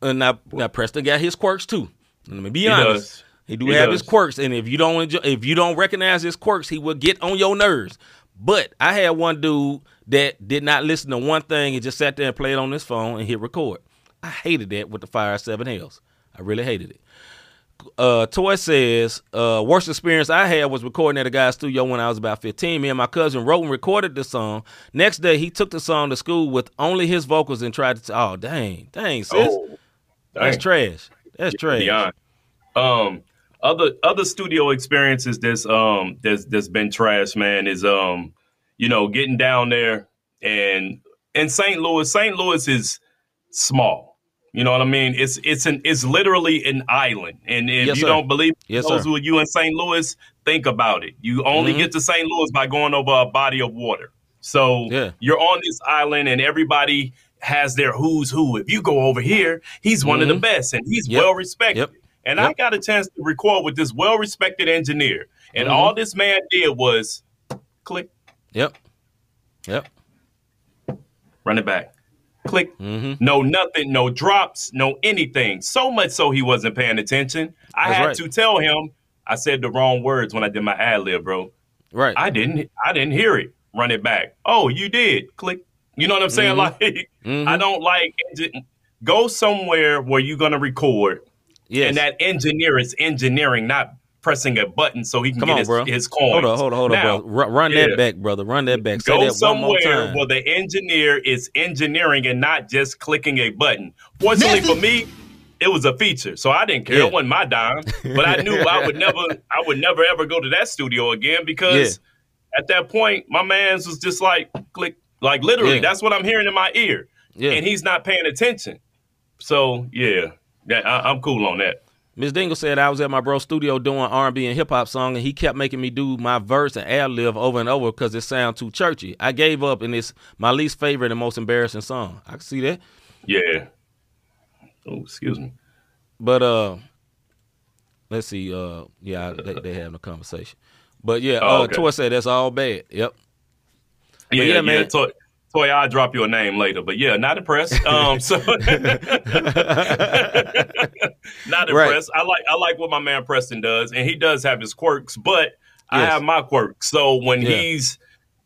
and now, now Preston got his quirks too. Let me be He honest, does. he do He have does. his quirks, and if you don't enjoy, if you don't recognize his quirks, he will get on your nerves. But I had one dude that did not listen to one thing and just sat there and played on his phone and hit record. I hated that with the Fire Seven Hells. I really hated it uh, Toy says, uh, worst experience I had was recording at a guy's studio when I was about 15. Me and my cousin wrote and recorded the song. Next day, he took the song to school with only his vocals and tried to. oh, dang, dang, sis, Oh, that's trash. That's trash. Beyond. Um, other other studio experiences that's um that's that's been trash, man, is um, you know, getting down there and in St. Louis. St. Louis is small. You know what I mean? It's it's an it's literally an island. And if Yes, you sir. don't believe Yes, those sir. who are you in St. Louis, think about it. You only Mhm. get to St. Louis by going over a body of water. So Yeah. you're on this island and everybody has their who's who. If you go over here, he's one of the Mhm. best and he's Yep. well respected. Yep. And I got a chance to record with this well respected engineer. And Mhm. all this man did was click, Yep. Yep. run it back. Click. Mm-hmm. No nothing, no drops, no anything. So much so he wasn't paying attention. I That's had right. to tell him I said the wrong words when I did my ad lib, bro. Right. I didn't I didn't hear it. Run it back. Oh, you did. Click. You know what I'm saying? Mhm. Like Mhm. I don't like go somewhere where you're gonna record yes. and that engineer is engineering, not pressing a button so he can Come get on, his, bro. his coins. hold on, hold on, hold Now, on, bro. Run, run yeah. that back, brother. Run that back. Say Go that one more somewhere time. where the engineer is engineering and not just clicking a button. Fortunately for me, it was a feature, so I didn't care. Yeah. It wasn't my dime, but I knew I would never, I would never ever go to that studio again because at that point, my man's was just like click, like literally. Yeah. That's what I'm hearing in my ear, yeah. and he's not paying attention. So yeah, that, I, I'm cool on that. Miss Dingle said I was at my bro studio doing R&B and hip hop song, and he kept making me do my verse and ad lib over and over because it sounded too churchy. I gave up, and it's my least favorite and most embarrassing song. I can see that, Yeah. Oh, excuse me. but uh, let's see. Uh, yeah, they they having a conversation, but yeah, Oh, uh, okay. Toy said that's all bad. Yep. Yeah, yeah, yeah, man. Toy, Toy, I'll drop your name later, but yeah, not impressed. Um, so not impressed. I like I like what my man Preston does, and he does have his quirks, but I have my quirks. So when Yeah. he's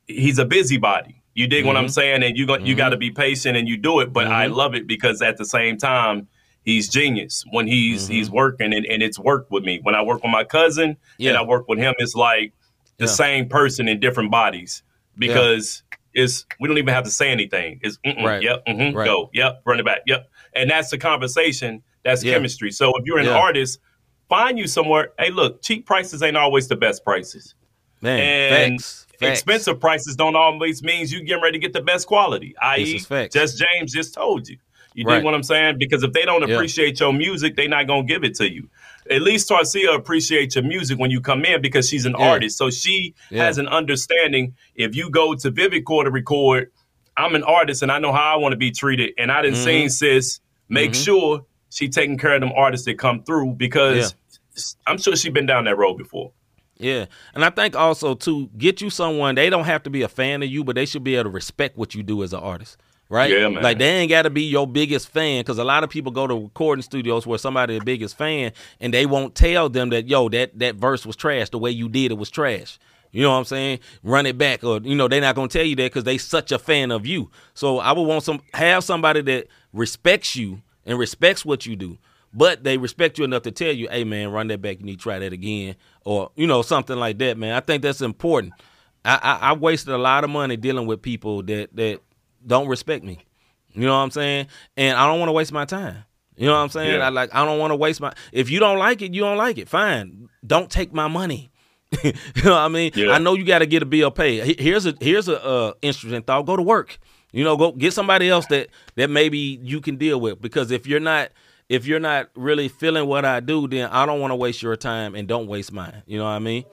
he's a busybody. You dig what I'm Mhm. saying? And you got you got to be patient and you do it. But I Mhm. love it because at the same time, he's genius when he's Mhm. he's working and, and it's worked with me. When I work with my cousin and I work with him, it's like the Yeah. same person in different bodies because it's we don't even have to say anything. It's Right. yep, mhm, Right. go, yep, run it back, yep, and that's the conversation. That's Yeah. chemistry. So if you're an Yeah. artist, find you somewhere. Hey, look, cheap prices ain't always the best prices, Man, and facts, facts. expensive prices don't always means you getting ready to get the best quality. I.e., just James just told you. You Right. dig what I'm saying? Because if they don't Yeah. appreciate your music, they not gonna give it to you. At least Tarcia appreciates your music when you come in because she's an Yeah. artist. So she Yeah. has an understanding. If you go to Vivid Core to record, I'm an artist and I know how I want to be treated. And I didn't Mm-hmm. seen sis make sure she taking care of them artists that come through because I'm sure she been down that road before. Yeah. And I think also to get you someone, they don't have to be a fan of you, but they should be able to respect what you do as an artist. Right? Yeah, man. Like they ain't gotta be your biggest fan because a lot of people go to recording studios where somebody the biggest fan and they won't tell them that, yo, that that verse was trash. The way you did it was trash. You know what I'm saying? Run it back, or you know they're not gonna tell you that because they such a fan of you. So I would want some have somebody that respects you and respects what you do, but they respect you enough to tell you, "Hey, man, run that back. You need to try that again," or you know something like that. Man, I think that's important. I, I, I wasted a lot of money dealing with people that that don't respect me. You know what I'm saying? And I don't want to waste my time. You know what I'm saying? Yeah. I like I don't want to waste my. If you don't like it, you don't like it. Fine. Don't take my money. you know what I mean? Yeah. I know you got to get a bill paid. Here's a here's a uh, interesting thought. Go to work. You know, go get somebody else that that maybe you can deal with. Because if you're not if you're not really feeling what I do, then I don't want to waste your time and don't waste mine. You know what I mean?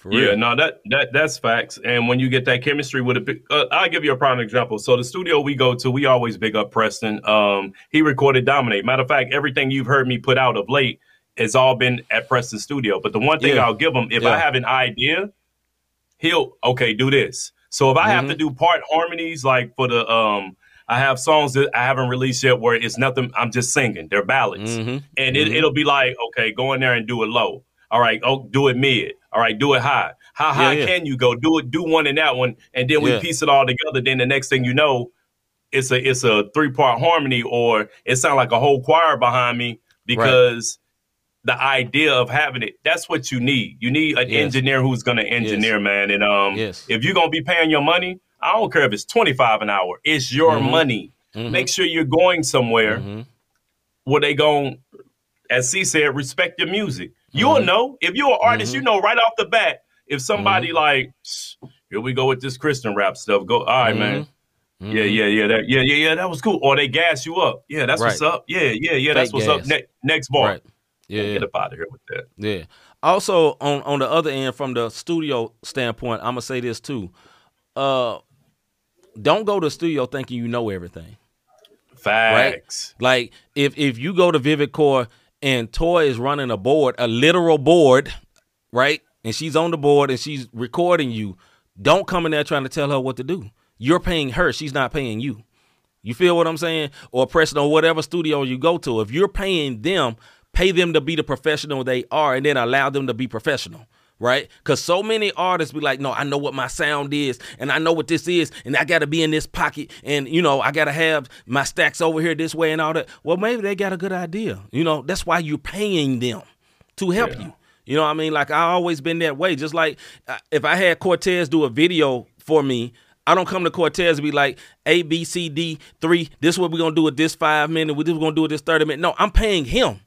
For Yeah, no, that that that's facts. And when you get that chemistry with a, uh, I'll give you a prime example. So the studio we go to, we always big up Preston. Um, he recorded Dominate. Matter of fact, everything you've heard me put out of late has all been at Preston Studio. But the one thing Yeah. I'll give him, if Yeah. I have an idea, he'll okay do this. So if I have to Mm-hmm. do part harmonies, like for the um. I have songs that I haven't released yet where it's nothing. I'm just singing. They're ballads, Mhm. and it, it'll be like, okay, go in there and do it low. All right, oh, do it mid. All right, do it high. How high yeah. can you go? Do it. Do one in that one, and then we Yeah. piece it all together. Then the next thing you know, it's a it's a three part harmony, or it sounds like a whole choir behind me because the idea of having it. That's what you need. You need an Yes. engineer who's going to engineer, man. And um, Yes. if you're gonna be paying your money, I don't care if it's twenty five an hour. It's your Mhm. money. Mhm. Make sure you're going somewhere Mhm. where they gon' as C said, respect your music. You'll Mm-hmm. know if you're an artist, you know right off the bat. If somebody Mm-hmm. like, here we go with this Christian rap stuff. Go, all right, man. Mm-hmm. Yeah, yeah, yeah, that, yeah, yeah, yeah. That was cool. Or they gas you up. Yeah, that's what's up. Yeah, yeah, yeah. That's Fake what's up. Ne- next bar. Right. Yeah. Get up out of here with that. Yeah. Also, on on the other end, from the studio standpoint, I'm gonna say this too. Uh, don't go to the studio thinking you know everything. Facts. Like if if you go to Vivid Core and Toy is running a board, a literal board, right? And she's on the board and she's recording you. Don't come in there trying to tell her what to do. You're paying her. She's not paying you. You feel what I'm saying? Or Preston on whatever studio you go to. If you're paying them, pay them to be the professional they are and then allow them to be professional. Right? Because so many artists be like, no, I know what my sound is and I know what this is and I got to be in this pocket and, you know, I got to have my stacks over here this way and all that. Well, maybe they got a good idea. You know, that's why you're paying them to help you. You know what I mean? Like I always been that way. Just like uh, if I had Cortez do a video for me, I don't come to Cortez and be like A B C D three. This is what we're gonna do with this five minute. We just gonna do it this thirty minute. No, I'm paying him.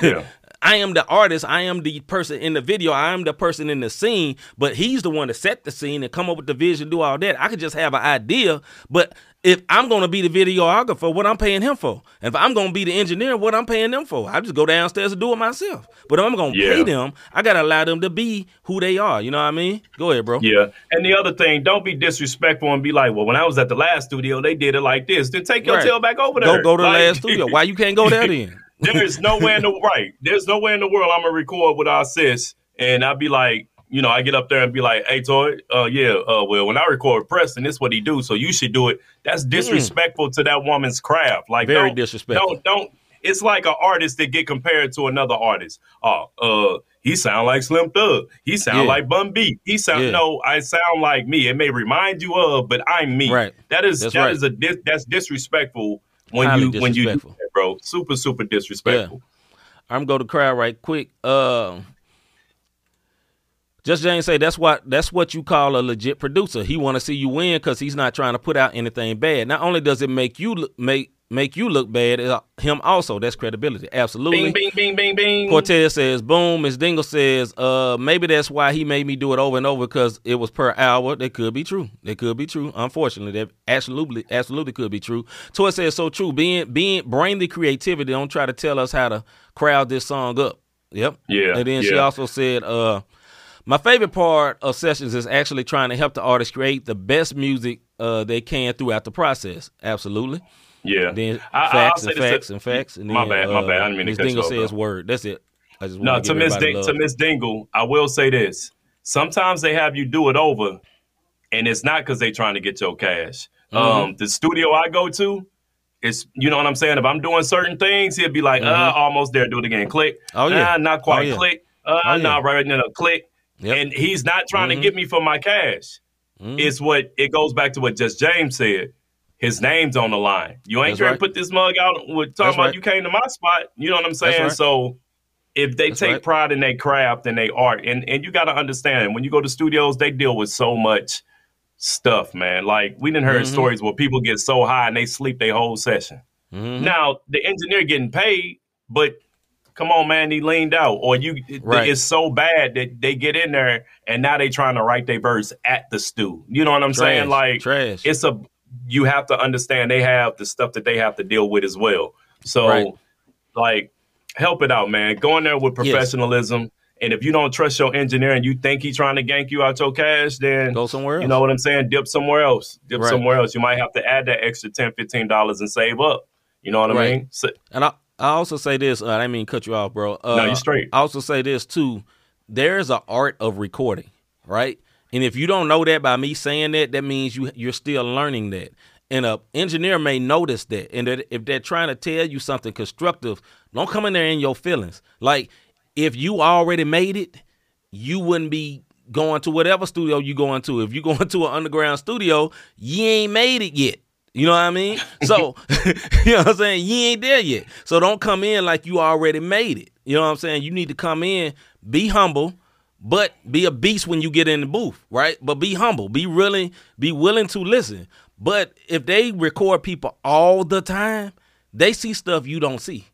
Yeah. I am the artist. I am the person in the video. I am the person in the scene. But he's the one to set the scene and come up with the vision, do all that. I could just have an idea. But if I'm going to be the videographer, what I'm paying him for? If I'm going to be the engineer, what I'm paying them for? I just go downstairs and do it myself. But if I'm going to Yeah. pay them, I got to allow them to be who they are. You know what I mean? Go ahead, bro. Yeah. And the other thing, don't be disrespectful and be like, well, when I was at the last studio, they did it like this. Then take your Right. tail back over Go there. go to the Like- last studio. Why you can't go there then? there is nowhere in the right. There's nowhere in the world I'm gonna record with our sis, and I'd be like, you know, I get up there and be like, "Hey, Toy, uh, yeah, uh, well, when I record Preston, this is what he do, so you should do it." That's disrespectful to that woman's craft. Like, Very don't- disrespectful. Don't don't. It's like an artist that get compared to another artist. Oh, uh, he sound like Slim Thug. He sound Yeah. like Bun B. He sound Yeah. no, I sound like me. It may remind you of, but I'm me. Right. That is That's that right. is a dis, that's disrespectful when you when you do that, bro. Super super disrespectful. Yeah. I'm gonna go to crowd right quick. Uh, just James say that's what that's what you call a legit producer. He want to see you win because he's not trying to put out anything bad. Not only does it make you look, make make you look bad, uh, him also that's credibility. Absolutely. Bing, bing, bing, bing, bing. Cortez says, boom. Miss Dingle says, uh, maybe that's why he made me do it over and over because it was per hour. That could be true. That could be true. Unfortunately, that absolutely, absolutely could be true. Toy says, so true. Being, being, bring the creativity. Don't try to tell us how to crowd this song up. Yep. Yeah, And then she also said, uh, my favorite part of sessions is actually trying to help the artist create the best music uh, they can throughout the process. Absolutely. Yeah. Then I- facts and facts and facts. And then, My bad, my uh, bad. I didn't mean to cut Dingle says bro. word. That's it. I just No, to Miss love. to Miss Dingle, I will say this. Sometimes they have you do it over, and it's not because they're trying to get your cash. Mm-hmm. Um, the studio I go to, it's you know what I'm saying. If I'm doing certain things, he'll be like, uh, almost there, do it again, click. Mm-hmm. Oh, yeah. nah, not quite, Oh, yeah. click. Uh, Oh, yeah. nah, right now, click. Yep. And he's not trying Mhm. to get me for my cash. Mhm. It's what it goes back to what just James said. His name's on the line. You ain't trying right. to put this mug out with talking That's about right. you came to my spot. You know what I'm saying? right. So if they That's take pride in their craft and their art, and and you got to understand when you go to studios, they deal with so much stuff, man. Like we didn't heard Mhm. stories where people get so high and they sleep their whole session. Mhm. Now the engineer getting paid, but come on, man, he leaned out, or you, right. it's so bad that they get in there and now they trying to write their verse at the stew. You know what I'm saying? Like Trash. it's a you have to understand they have the stuff that they have to deal with as well. So Right. like help it out, man. Go in there with Yes. professionalism. And if you don't trust your engineer and you think he's trying to gank you out your cash, then Go somewhere else. you know what I'm saying? Dip somewhere else. Dip Right. somewhere else. You might have to add that extra 10 $15 and save up. You know what I mean? So, And I, I also say this. Uh, I didn't mean to cut you off, bro. Uh, No, you straight. I also say this too. There's an art of recording, right? And if you don't know that by me saying that, that means you you're still learning that. And a engineer may notice that. And that if they're trying to tell you something constructive, don't come in there in your feelings. Like if you already made it, you wouldn't be going to whatever studio you going to. If you going to an underground studio, you ain't made it yet. You know what I mean? So, you know what I'm saying? You ain't there yet. So don't come in like you already made it. You know what I'm saying? You need to come in, be humble, but be a beast when you get in the booth, right? But be humble, be really, be willing to listen. But if they record people all the time, they see stuff you don't see.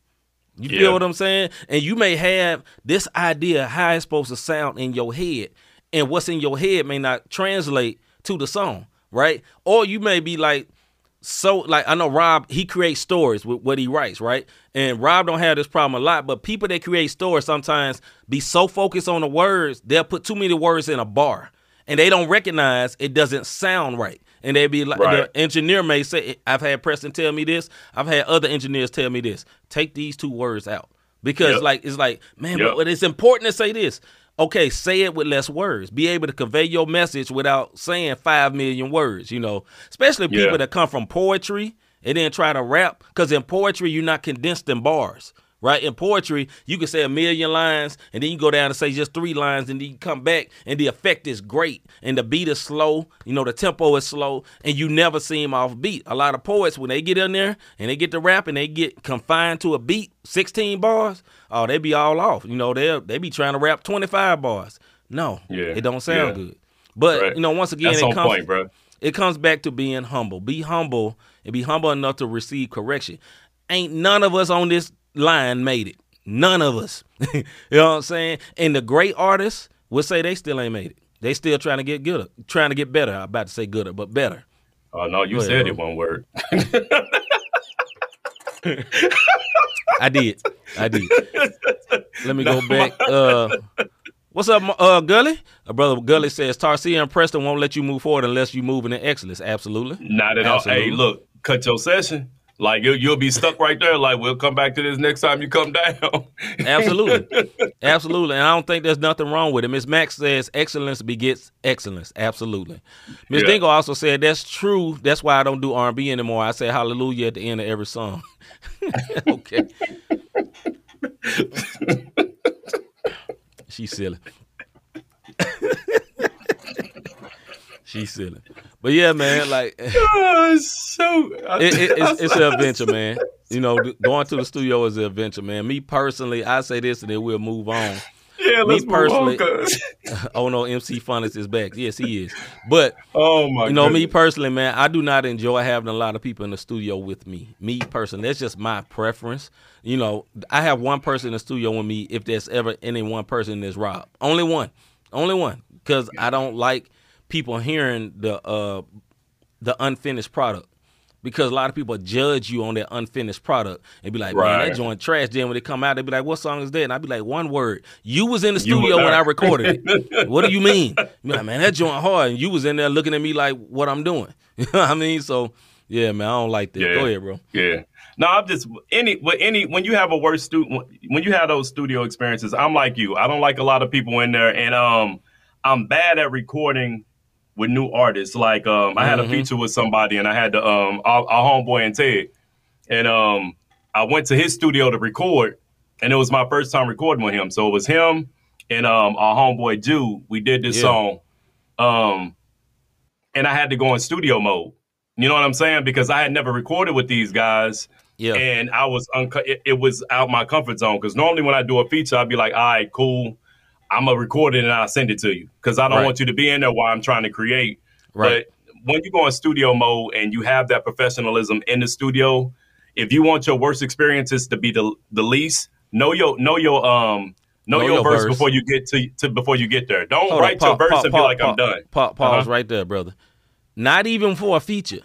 You Yeah. feel what I'm saying? And you may have this idea how it's supposed to sound in your head, and what's in your head may not translate to the song, right? Or you may be like, so like I know Rob, he creates stories with what he writes, right? And Rob don't have this problem a lot, but people that create stories sometimes be so focused on the words, they'll put too many words in a bar, and they don't recognize it doesn't sound right. And they be like, Right. the engineer may say, I've had Preston tell me this, I've had other engineers tell me this. Take these two words out because Yep. like it's like, man, Yep. but it's important to say this. Okay, say it with less words. Be able to convey your message without saying five million words. You know, especially people Yeah. that come from poetry and then try to rap. Because in poetry, you're not condensed in bars, right? In poetry, you can say a million lines and then you go down and say just three lines and then you come back and the effect is great and the beat is slow. You know, the tempo is slow and you never seem off beat. A lot of poets, when they get in there and they get to rap and they get confined to a beat, 16 bars, oh, they be all off. You know, they they be trying to rap 25 bars. No, Yeah. it don't sound Yeah. good. But Right. you know, once again, That's it comes point, bro. it comes back to being humble. Be humble and be humble enough to receive correction. Ain't none of us on this line made it. None of us. you know what I'm saying? And the great artists would say they still ain't made it. They still trying to get gooder, trying to get better. I'm about to say gooder, but better. Oh, no, you said it one word. I did. I did. Let me go back. Uh, what's up, uh, Gully? Uh, brother Gully says Tarsia and Preston won't let you move forward unless you move in the excellence. Absolutely. Not at all. Hey, look, cut your session. Like you'll, you'll be stuck right there. Like we'll come back to this next time you come down. Absolutely. Absolutely. And I don't think there's nothing wrong with it. Miss Max says excellence begets excellence. Absolutely. Miss Yeah. Dingle also said that's true. That's why I don't do R&B anymore. I say hallelujah at the end of every song. okay. She's silly. She's silly. But yeah, man, like it, oh, so it, it's, it's an adventure, man. You know, going to the studio is an adventure, man. Me personally, I say this and then we'll move on. yeah, let's me move on, personally- 'cause- oh no, MC Funnest is back. Yes, he is. But oh my, you know, me personally, man, I do not enjoy having a lot of people in the studio with me. Me personally, that's just my preference. You know, I have one person in the studio with me if there's ever any one person that's Rob. Only one, only one, because I don't like people hearing the uh the unfinished product. because a lot of people judge you on that unfinished product and be like, man, Right. that joint trash. Then when they come out, they be like, what song is that? And I'd be like, one word. You was in the studio when. I recorded it. what do you mean? Be like, man, that joint hard. And you was in there looking at me like what I'm doing. You know what I mean? So yeah, man, I don't like that. Yeah. Go ahead, bro. Yeah. No, I'm just any with any when you have a worse stu when you have those studio experiences, I'm like you. I don't like a lot of people in there, and um, I'm bad at recording with new artists. Like um, I had a Mhm. feature with somebody, and I had the um our, our homeboy and Ted, and um, I went to his studio to record, and it was my first time recording with him. So it was him and um our homeboy Jude. We did this Yeah. song, um, and I had to go in studio mode. You know what I'm saying? Because I had never recorded with these guys Yeah. and I was unco- it, it was out my comfort zone because normally when I do a feature, I'd be like, "All right, cool, I'm gonna record it and I'll send it to you," because I don't Right. want you to be in there while I'm trying to create. Right. But when you go in studio mode and you have that professionalism in the studio, if you want your worst experiences to be the the least, know your know your um know, Know your, your verse, verse. before you get to, to before you get there. Don't Hold on, write your verse pa- and pa- be like, pa- "I'm done." pa- pause Uh-huh. right there, brother. Not even for a feature.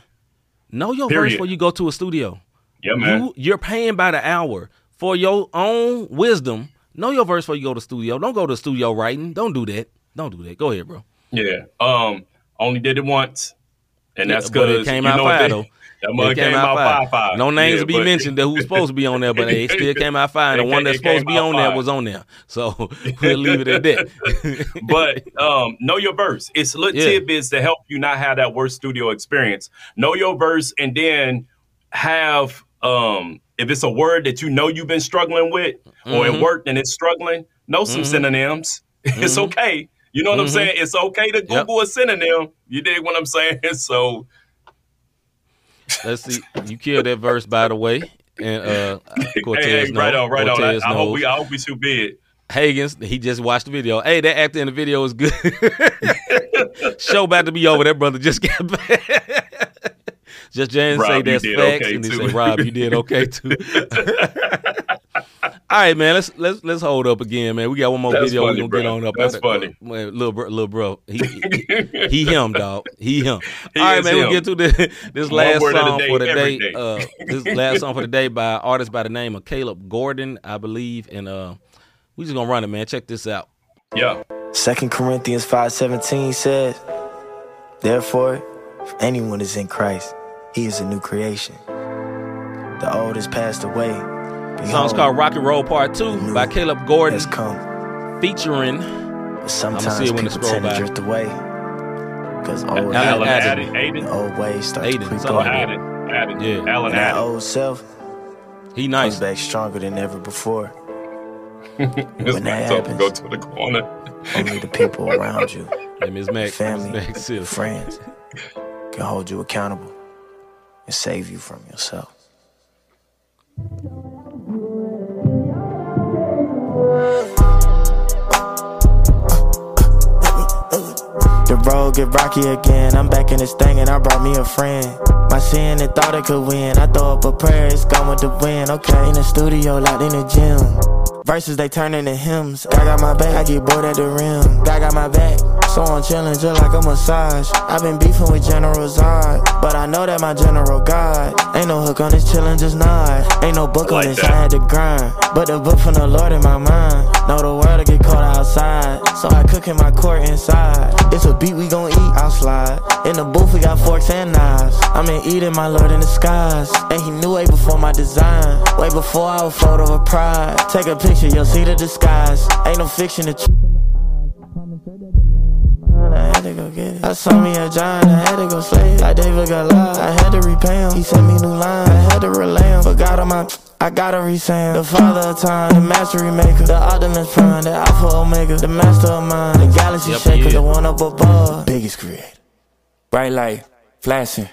Know your verse Period. before you go to a studio. Yeah, man. You, you're paying by the hour for your own wisdom. Know your verse before you go to studio. Don't go to studio writing. Don't do that. Don't do that. Go ahead, bro. Yeah. Um. Only did it once, and Yeah, that's because it came out fire, though. That It came, out five five. No names Yeah, to be but- mentioned that who's supposed to be on there, but it still came out. And the one that's supposed to be on there was on there. So we'll leave it at that. but um, know your verse. It's little Yeah. tidbits to help you not have that worst studio experience. Know your verse, and then have um, if it's a word that you know you've been struggling with, or Mhm. it worked and it's struggling, know some Mhm. synonyms. It's Mhm. okay. You know what I'm Mhm. saying? It's okay to Google a synonym. You dig what I'm saying? So Let's see. You killed that verse, by the way. And uh, Cortez hey, hey, know. right on, right on. I, Cortez I hope knows. we, I hope we big. Hagens, he just watched the video. Hey, that actor in the video is good. Show about to be over. That brother just got back. Just Jan say that's did facts, okay, and he too. say Rob, you did okay too. All right, man. Let's let's let's hold up again, man. We got one more That's video funny, we're gonna get on up. That's after- funny. Man, little bro, little bro. He, he, he him, dog. He him. He All right, man. him. We get to the, this One last word of the song day, for the every day. day. Uh, this last song for the day by an artist by the name of Caleb Gordon, I believe, and uh, we just gonna run it, man. Check this out. Yeah. Second Corinthians 5:17 says, Therefore, if anyone is in Christ, he is a new creation. The old has passed away. The song's called Rock and Roll Part 2 by Caleb Gordon, has come. featuring But sometimes I'ma see it when it people scroll tend to drift away. Because old, Alan Alan Aiden. Aiden. old ways start Aiden, to creep something Added. Added. Yeah. Alan And that added. old self He comes back stronger than ever before. When that happens- go to the corner. Only the people around you, Hey, Miss Mac, Miss family, Mac friends, can hold you accountable and save you from yourself. The road get rocky again. I'm back in this thing and I brought me a friend. My sin and thought it could win. I throw up a prayer, it's gone with the wind. Okay, in the studio, locked in the gym. Verses they turn into hymns. God got my back, I get bored at the rim. God got my back, so I'm chillin' just like a massage. I've been beefing with General Zod, but I know that my General God. Ain't no hook on this chillin', just nod. Ain't no book on like this, that. I had to grind. But the book from the Lord in my mind. Know the world to get cold outside, so I cook in my court inside. It's a beat we gon' eat, I'll slide. In the booth we got forks and knives. I'm in Eden, my Lord in the skies. And he knew way before my design, way before I was photo of pride. Take a picture, you'll see the disguise. Ain't no fiction, the I had to go get it. I saw me a giant, I had to go slay it. Like David got live, I had to repay him. He sent me new line, I had to relay him. But God on my, I gotta resay him. The father of time, the mastery maker, the Optimus Prime, the Alpha Omega, the master of mind, the galaxy Yep, shaker, yeah. the one up above. Biggest creator. Bright light, flashing.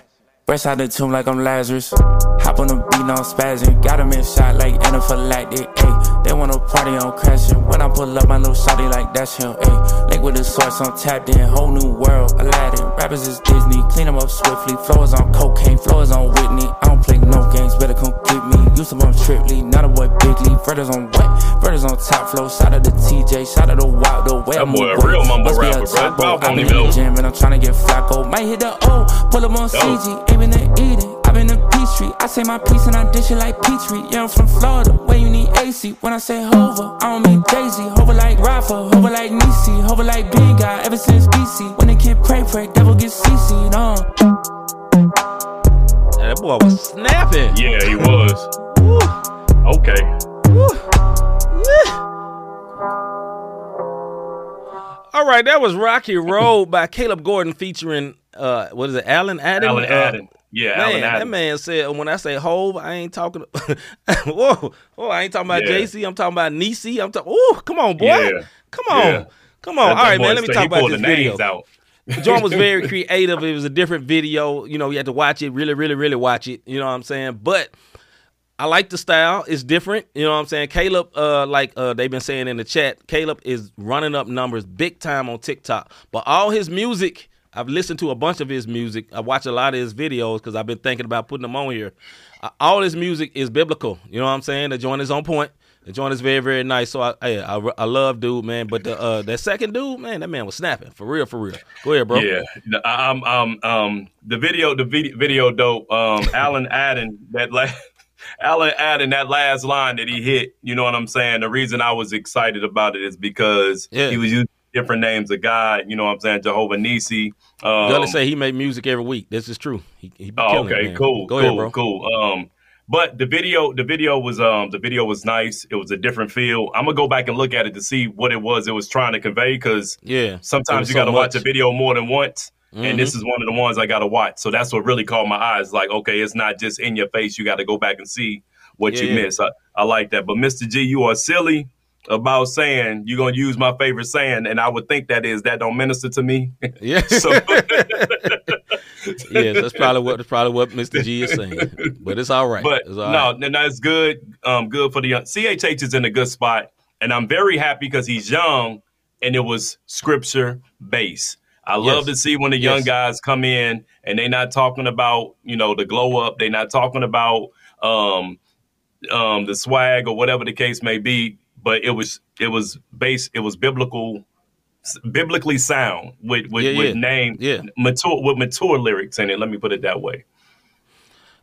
Fresh out the tomb like I'm Lazarus. Hop on the beat, no spazzing. Got him in shot like anaphylactic. Ayy, they wanna party on crashing. When I pull up, my little shotty like that's him. Ayy, link with the source, I'm tapped in. Whole new world, Aladdin. Rappers is Disney, clean them up swiftly. Floors on cocaine, floors on Whitney. I don't play no games, better come get me. Used to bump strictly, not a boy bigly. Brothers on what? Brothers on top flow. Shout out to TJ, shout out to Wild, the way That I boy move a real mumble rapper, bro. top Bob rope. don't I'm in the gym and I'm tryna get Flacco. Might hit the O, pull up on CG, aiming at Eden. I Hop in the Peachtree, I say my piece and I dish it like Petrie. Yeah, I'm from Florida, where you need AC. When I say hover, I don't mean Jay-Z. Hover like Rafa, hover like Nisi, hover like Big Guy ever since BC. When they can't pray, pray, devil get CC'd on. Yeah, that boy was snapping. Yeah, he was. Okay. All right, that was Rocky Road by Caleb Gordon featuring uh what is it, Alan Adam? Alan Uh, Adam. Yeah, Man, that man said when I say Hove, I ain't talking. whoa, whoa, I ain't talking about Yeah. Jay-Z. I'm talking about Nisi. I'm talking. Oh, come on, boy. Yeah. Come on, Yeah. come on. That- All right, man. Let me talk about this video. out. John was very creative. It was a different video. You know, you had to watch it, really, really, really watch it. You know what I'm saying? But I like the style. It's different. You know what I'm saying? Caleb, uh, like uh, they've been saying in the chat, Caleb is running up numbers big time on TikTok. But all his music, I've listened to a bunch of his music. I watch a lot of his videos because I've been thinking about putting them on here. Uh, all his music is biblical. You know what I'm saying? The joint is on point. The joint is very, very nice. So I, I, I, I love dude, man. But the uh, that second dude, man, that man was snapping for real, for real. Go ahead, bro. Yeah, The- um, um, um, the video, the video, video dope. Um, Alan Adden, that la- Alan Adden, that last line that he hit. You know what I'm saying? The reason I was excited about it is because Yeah. he was using different names of God. You know what I'm saying? Jehovah Nisi. Um, Gully say he made music every week. This is true. He, he be Oh, it, okay, cool, Go cool, ahead, bro. cool. Um, but the video, the video was um, the video was nice. It was a different feel. I'm gonna go back and look at it to see what it was it was trying to convey because Yeah. Sometimes you so got to watch a video more than once. Mhm. And this is one of the ones I got to watch. So that's what really caught my eyes. Like, okay, it's not just in your face. You got to go back and see what you Yeah. miss. I, I like that. But Mr. G, you are silly about saying you're to use my favorite saying. And I would think that is that don't minister to me. Yeah. so, yes, that's probably what that's probably what Mr. G is saying. But it's all right. But it's all no, right. no, no, it's good. Um, good for the young. CHH is in a good spot, and I'm very happy because he's young, and it was scripture based. I love to see when the young Yes. guys come in and they're not talking about you know the glow up. They're not talking about um, um, the swag or whatever the case may be. But it was it was based. It was biblical, biblically sound with with, Yeah, with yeah. name Yeah. mature with mature lyrics in it. Let me put it that way.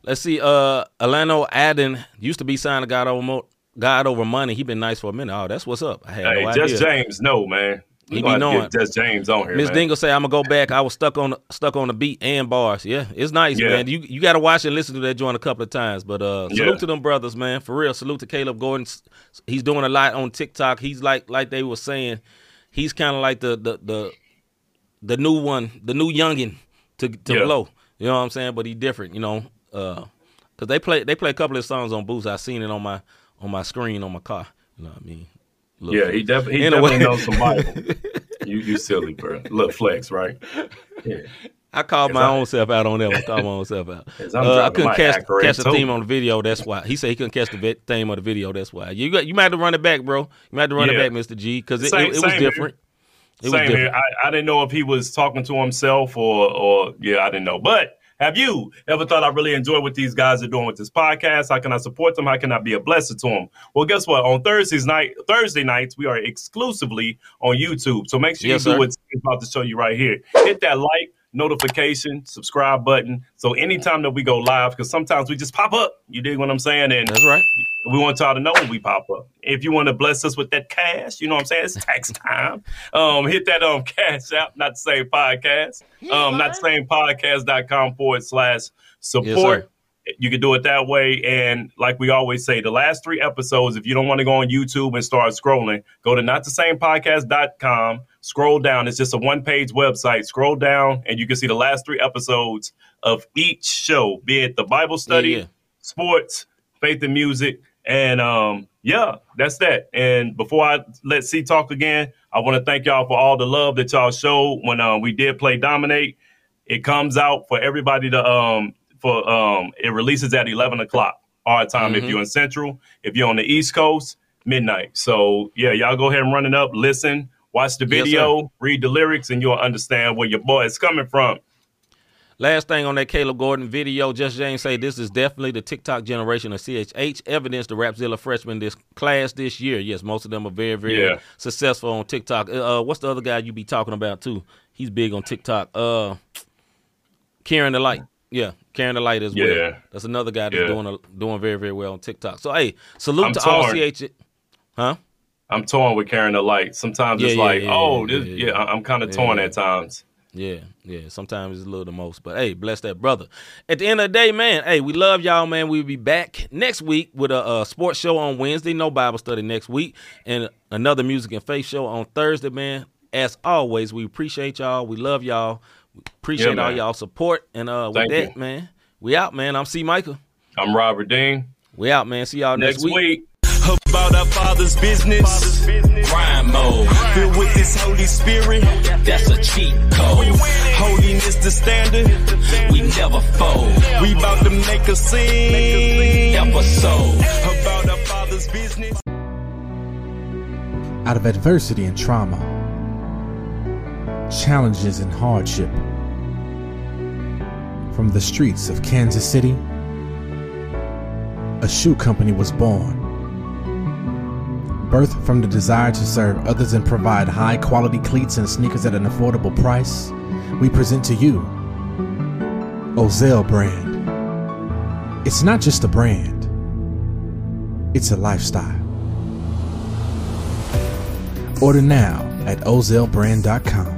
Let's see. Uh, Alano Adden used to be signed to God over God over money. He been nice for a minute. Oh, that's what's up. I had Hey, no just idea. James, no man. He be knowing. Just James on here, Miss. Dingle say I'm gonna go back. I was stuck on stuck on the beat and bars. Yeah, it's nice, Yeah. man. You you got to watch and listen to that joint a couple of times. But uh, salute Yeah. to them brothers, man. For real, salute to Caleb Gordon. He's doing a lot on TikTok. He's like like they were saying, he's kind of like the the the the new one, the new youngin to to Yeah. blow. You know what I'm saying? But he different, you know. Uh, cause they play they play a couple of songs on Boost. I seen it on my on my screen on my car. You know what I mean? Look. Yeah, he definitely he Anyway. definitely knows some Bible. you you silly, bro. Look, flex, right? Yeah. I called my I- own self out on that one. Called my own self out. Uh, I couldn't catch, catch the theme on the video. That's why he said he couldn't catch the theme of the video. That's why you got you might have to run it back, bro. You might have to run Yeah. it back, Mister G, because it, Same- it, it was same different. It was Same here. I, I didn't know if he was talking to himself or or yeah, I didn't know. But have you ever thought I really enjoy what these guys are doing with this podcast? How can I support them? How can I be a blessing to them? Well, guess what? On Thursdays night, Thursday nights, we are exclusively on YouTube. So make sure Yes, you do sir. what he's about to show you right here. Hit that like, notification, subscribe button. So anytime that we go live, because sometimes we just pop up. You dig what I'm saying? And That's right. we want y'all to know when we pop up. If you want to bless us with that cash, you know what I'm saying? It's tax time. Um, hit that um cash app, not the same podcast. Um, not the same podcast.com forward slash support. sir. You can do it that way. And like we always say, the last three episodes, if you don't want to go on YouTube and start scrolling, go to not the same scroll down. It's just a one page website. Scroll down and you can see the last three episodes of each show, be it the Bible study, yeah. sports, faith and music. And um, yeah, that's that. And before I let C talk again, I want to thank y'all for all the love that y'all showed when uh, we did play Dominate. It comes out for everybody to um for um it releases at eleven o'clock our time if Mhm. you're in Central. If you're on the East Coast, midnight. So yeah, y'all go ahead and run it up, listen, watch the Yes, video, read the lyrics, and you'll understand where your boy is coming from. Last thing on that Caleb Gordon video, Just James say this is definitely the TikTok generation of CHH. Evidence the Rapzilla freshmen this class this year. Yes, most of them are very, very Yeah. successful on TikTok. Uh, what's the other guy you be talking about too? He's big on TikTok. Uh, Karen the Light. Yeah, Karen the Light as well. Yeah. That's another guy that's Yeah. doing a, doing very very well on TikTok. So hey, salute I'm to all torn. CH. Huh? I'm torn with carrying the light. Sometimes Yeah, it's like, oh, yeah, this, yeah, I'm kind of torn at times. Yeah, yeah. Sometimes it's a little the most, but hey, bless that brother. At the end of the day, man, hey, we love y'all, man. We'll be back next week with a, uh sports show on Wednesday. No Bible study next week, and another music and faith show on Thursday, man. As always, we appreciate y'all. We love y'all. We appreciate Yeah, all y'all support. And uh, with Thank that, you. man, we out, man. I'm C. Michael. I'm Robert Dean. We out, man. See y'all next, Next week. About our Father's business. Grind mode. Filled with this Holy Spirit. That's a cheat code. Holiness the standard. We never fold. We about to make a scene. Episode. About our Father's business. Out of adversity and trauma, challenges and hardship, from the streets of Kansas City, a shoe company was born. Birthed from the desire to serve others and provide high quality cleats and sneakers at an affordable price, we present to you Ozell brand. It's not just a brand, it's a lifestyle. Order now at ozellbrand.com.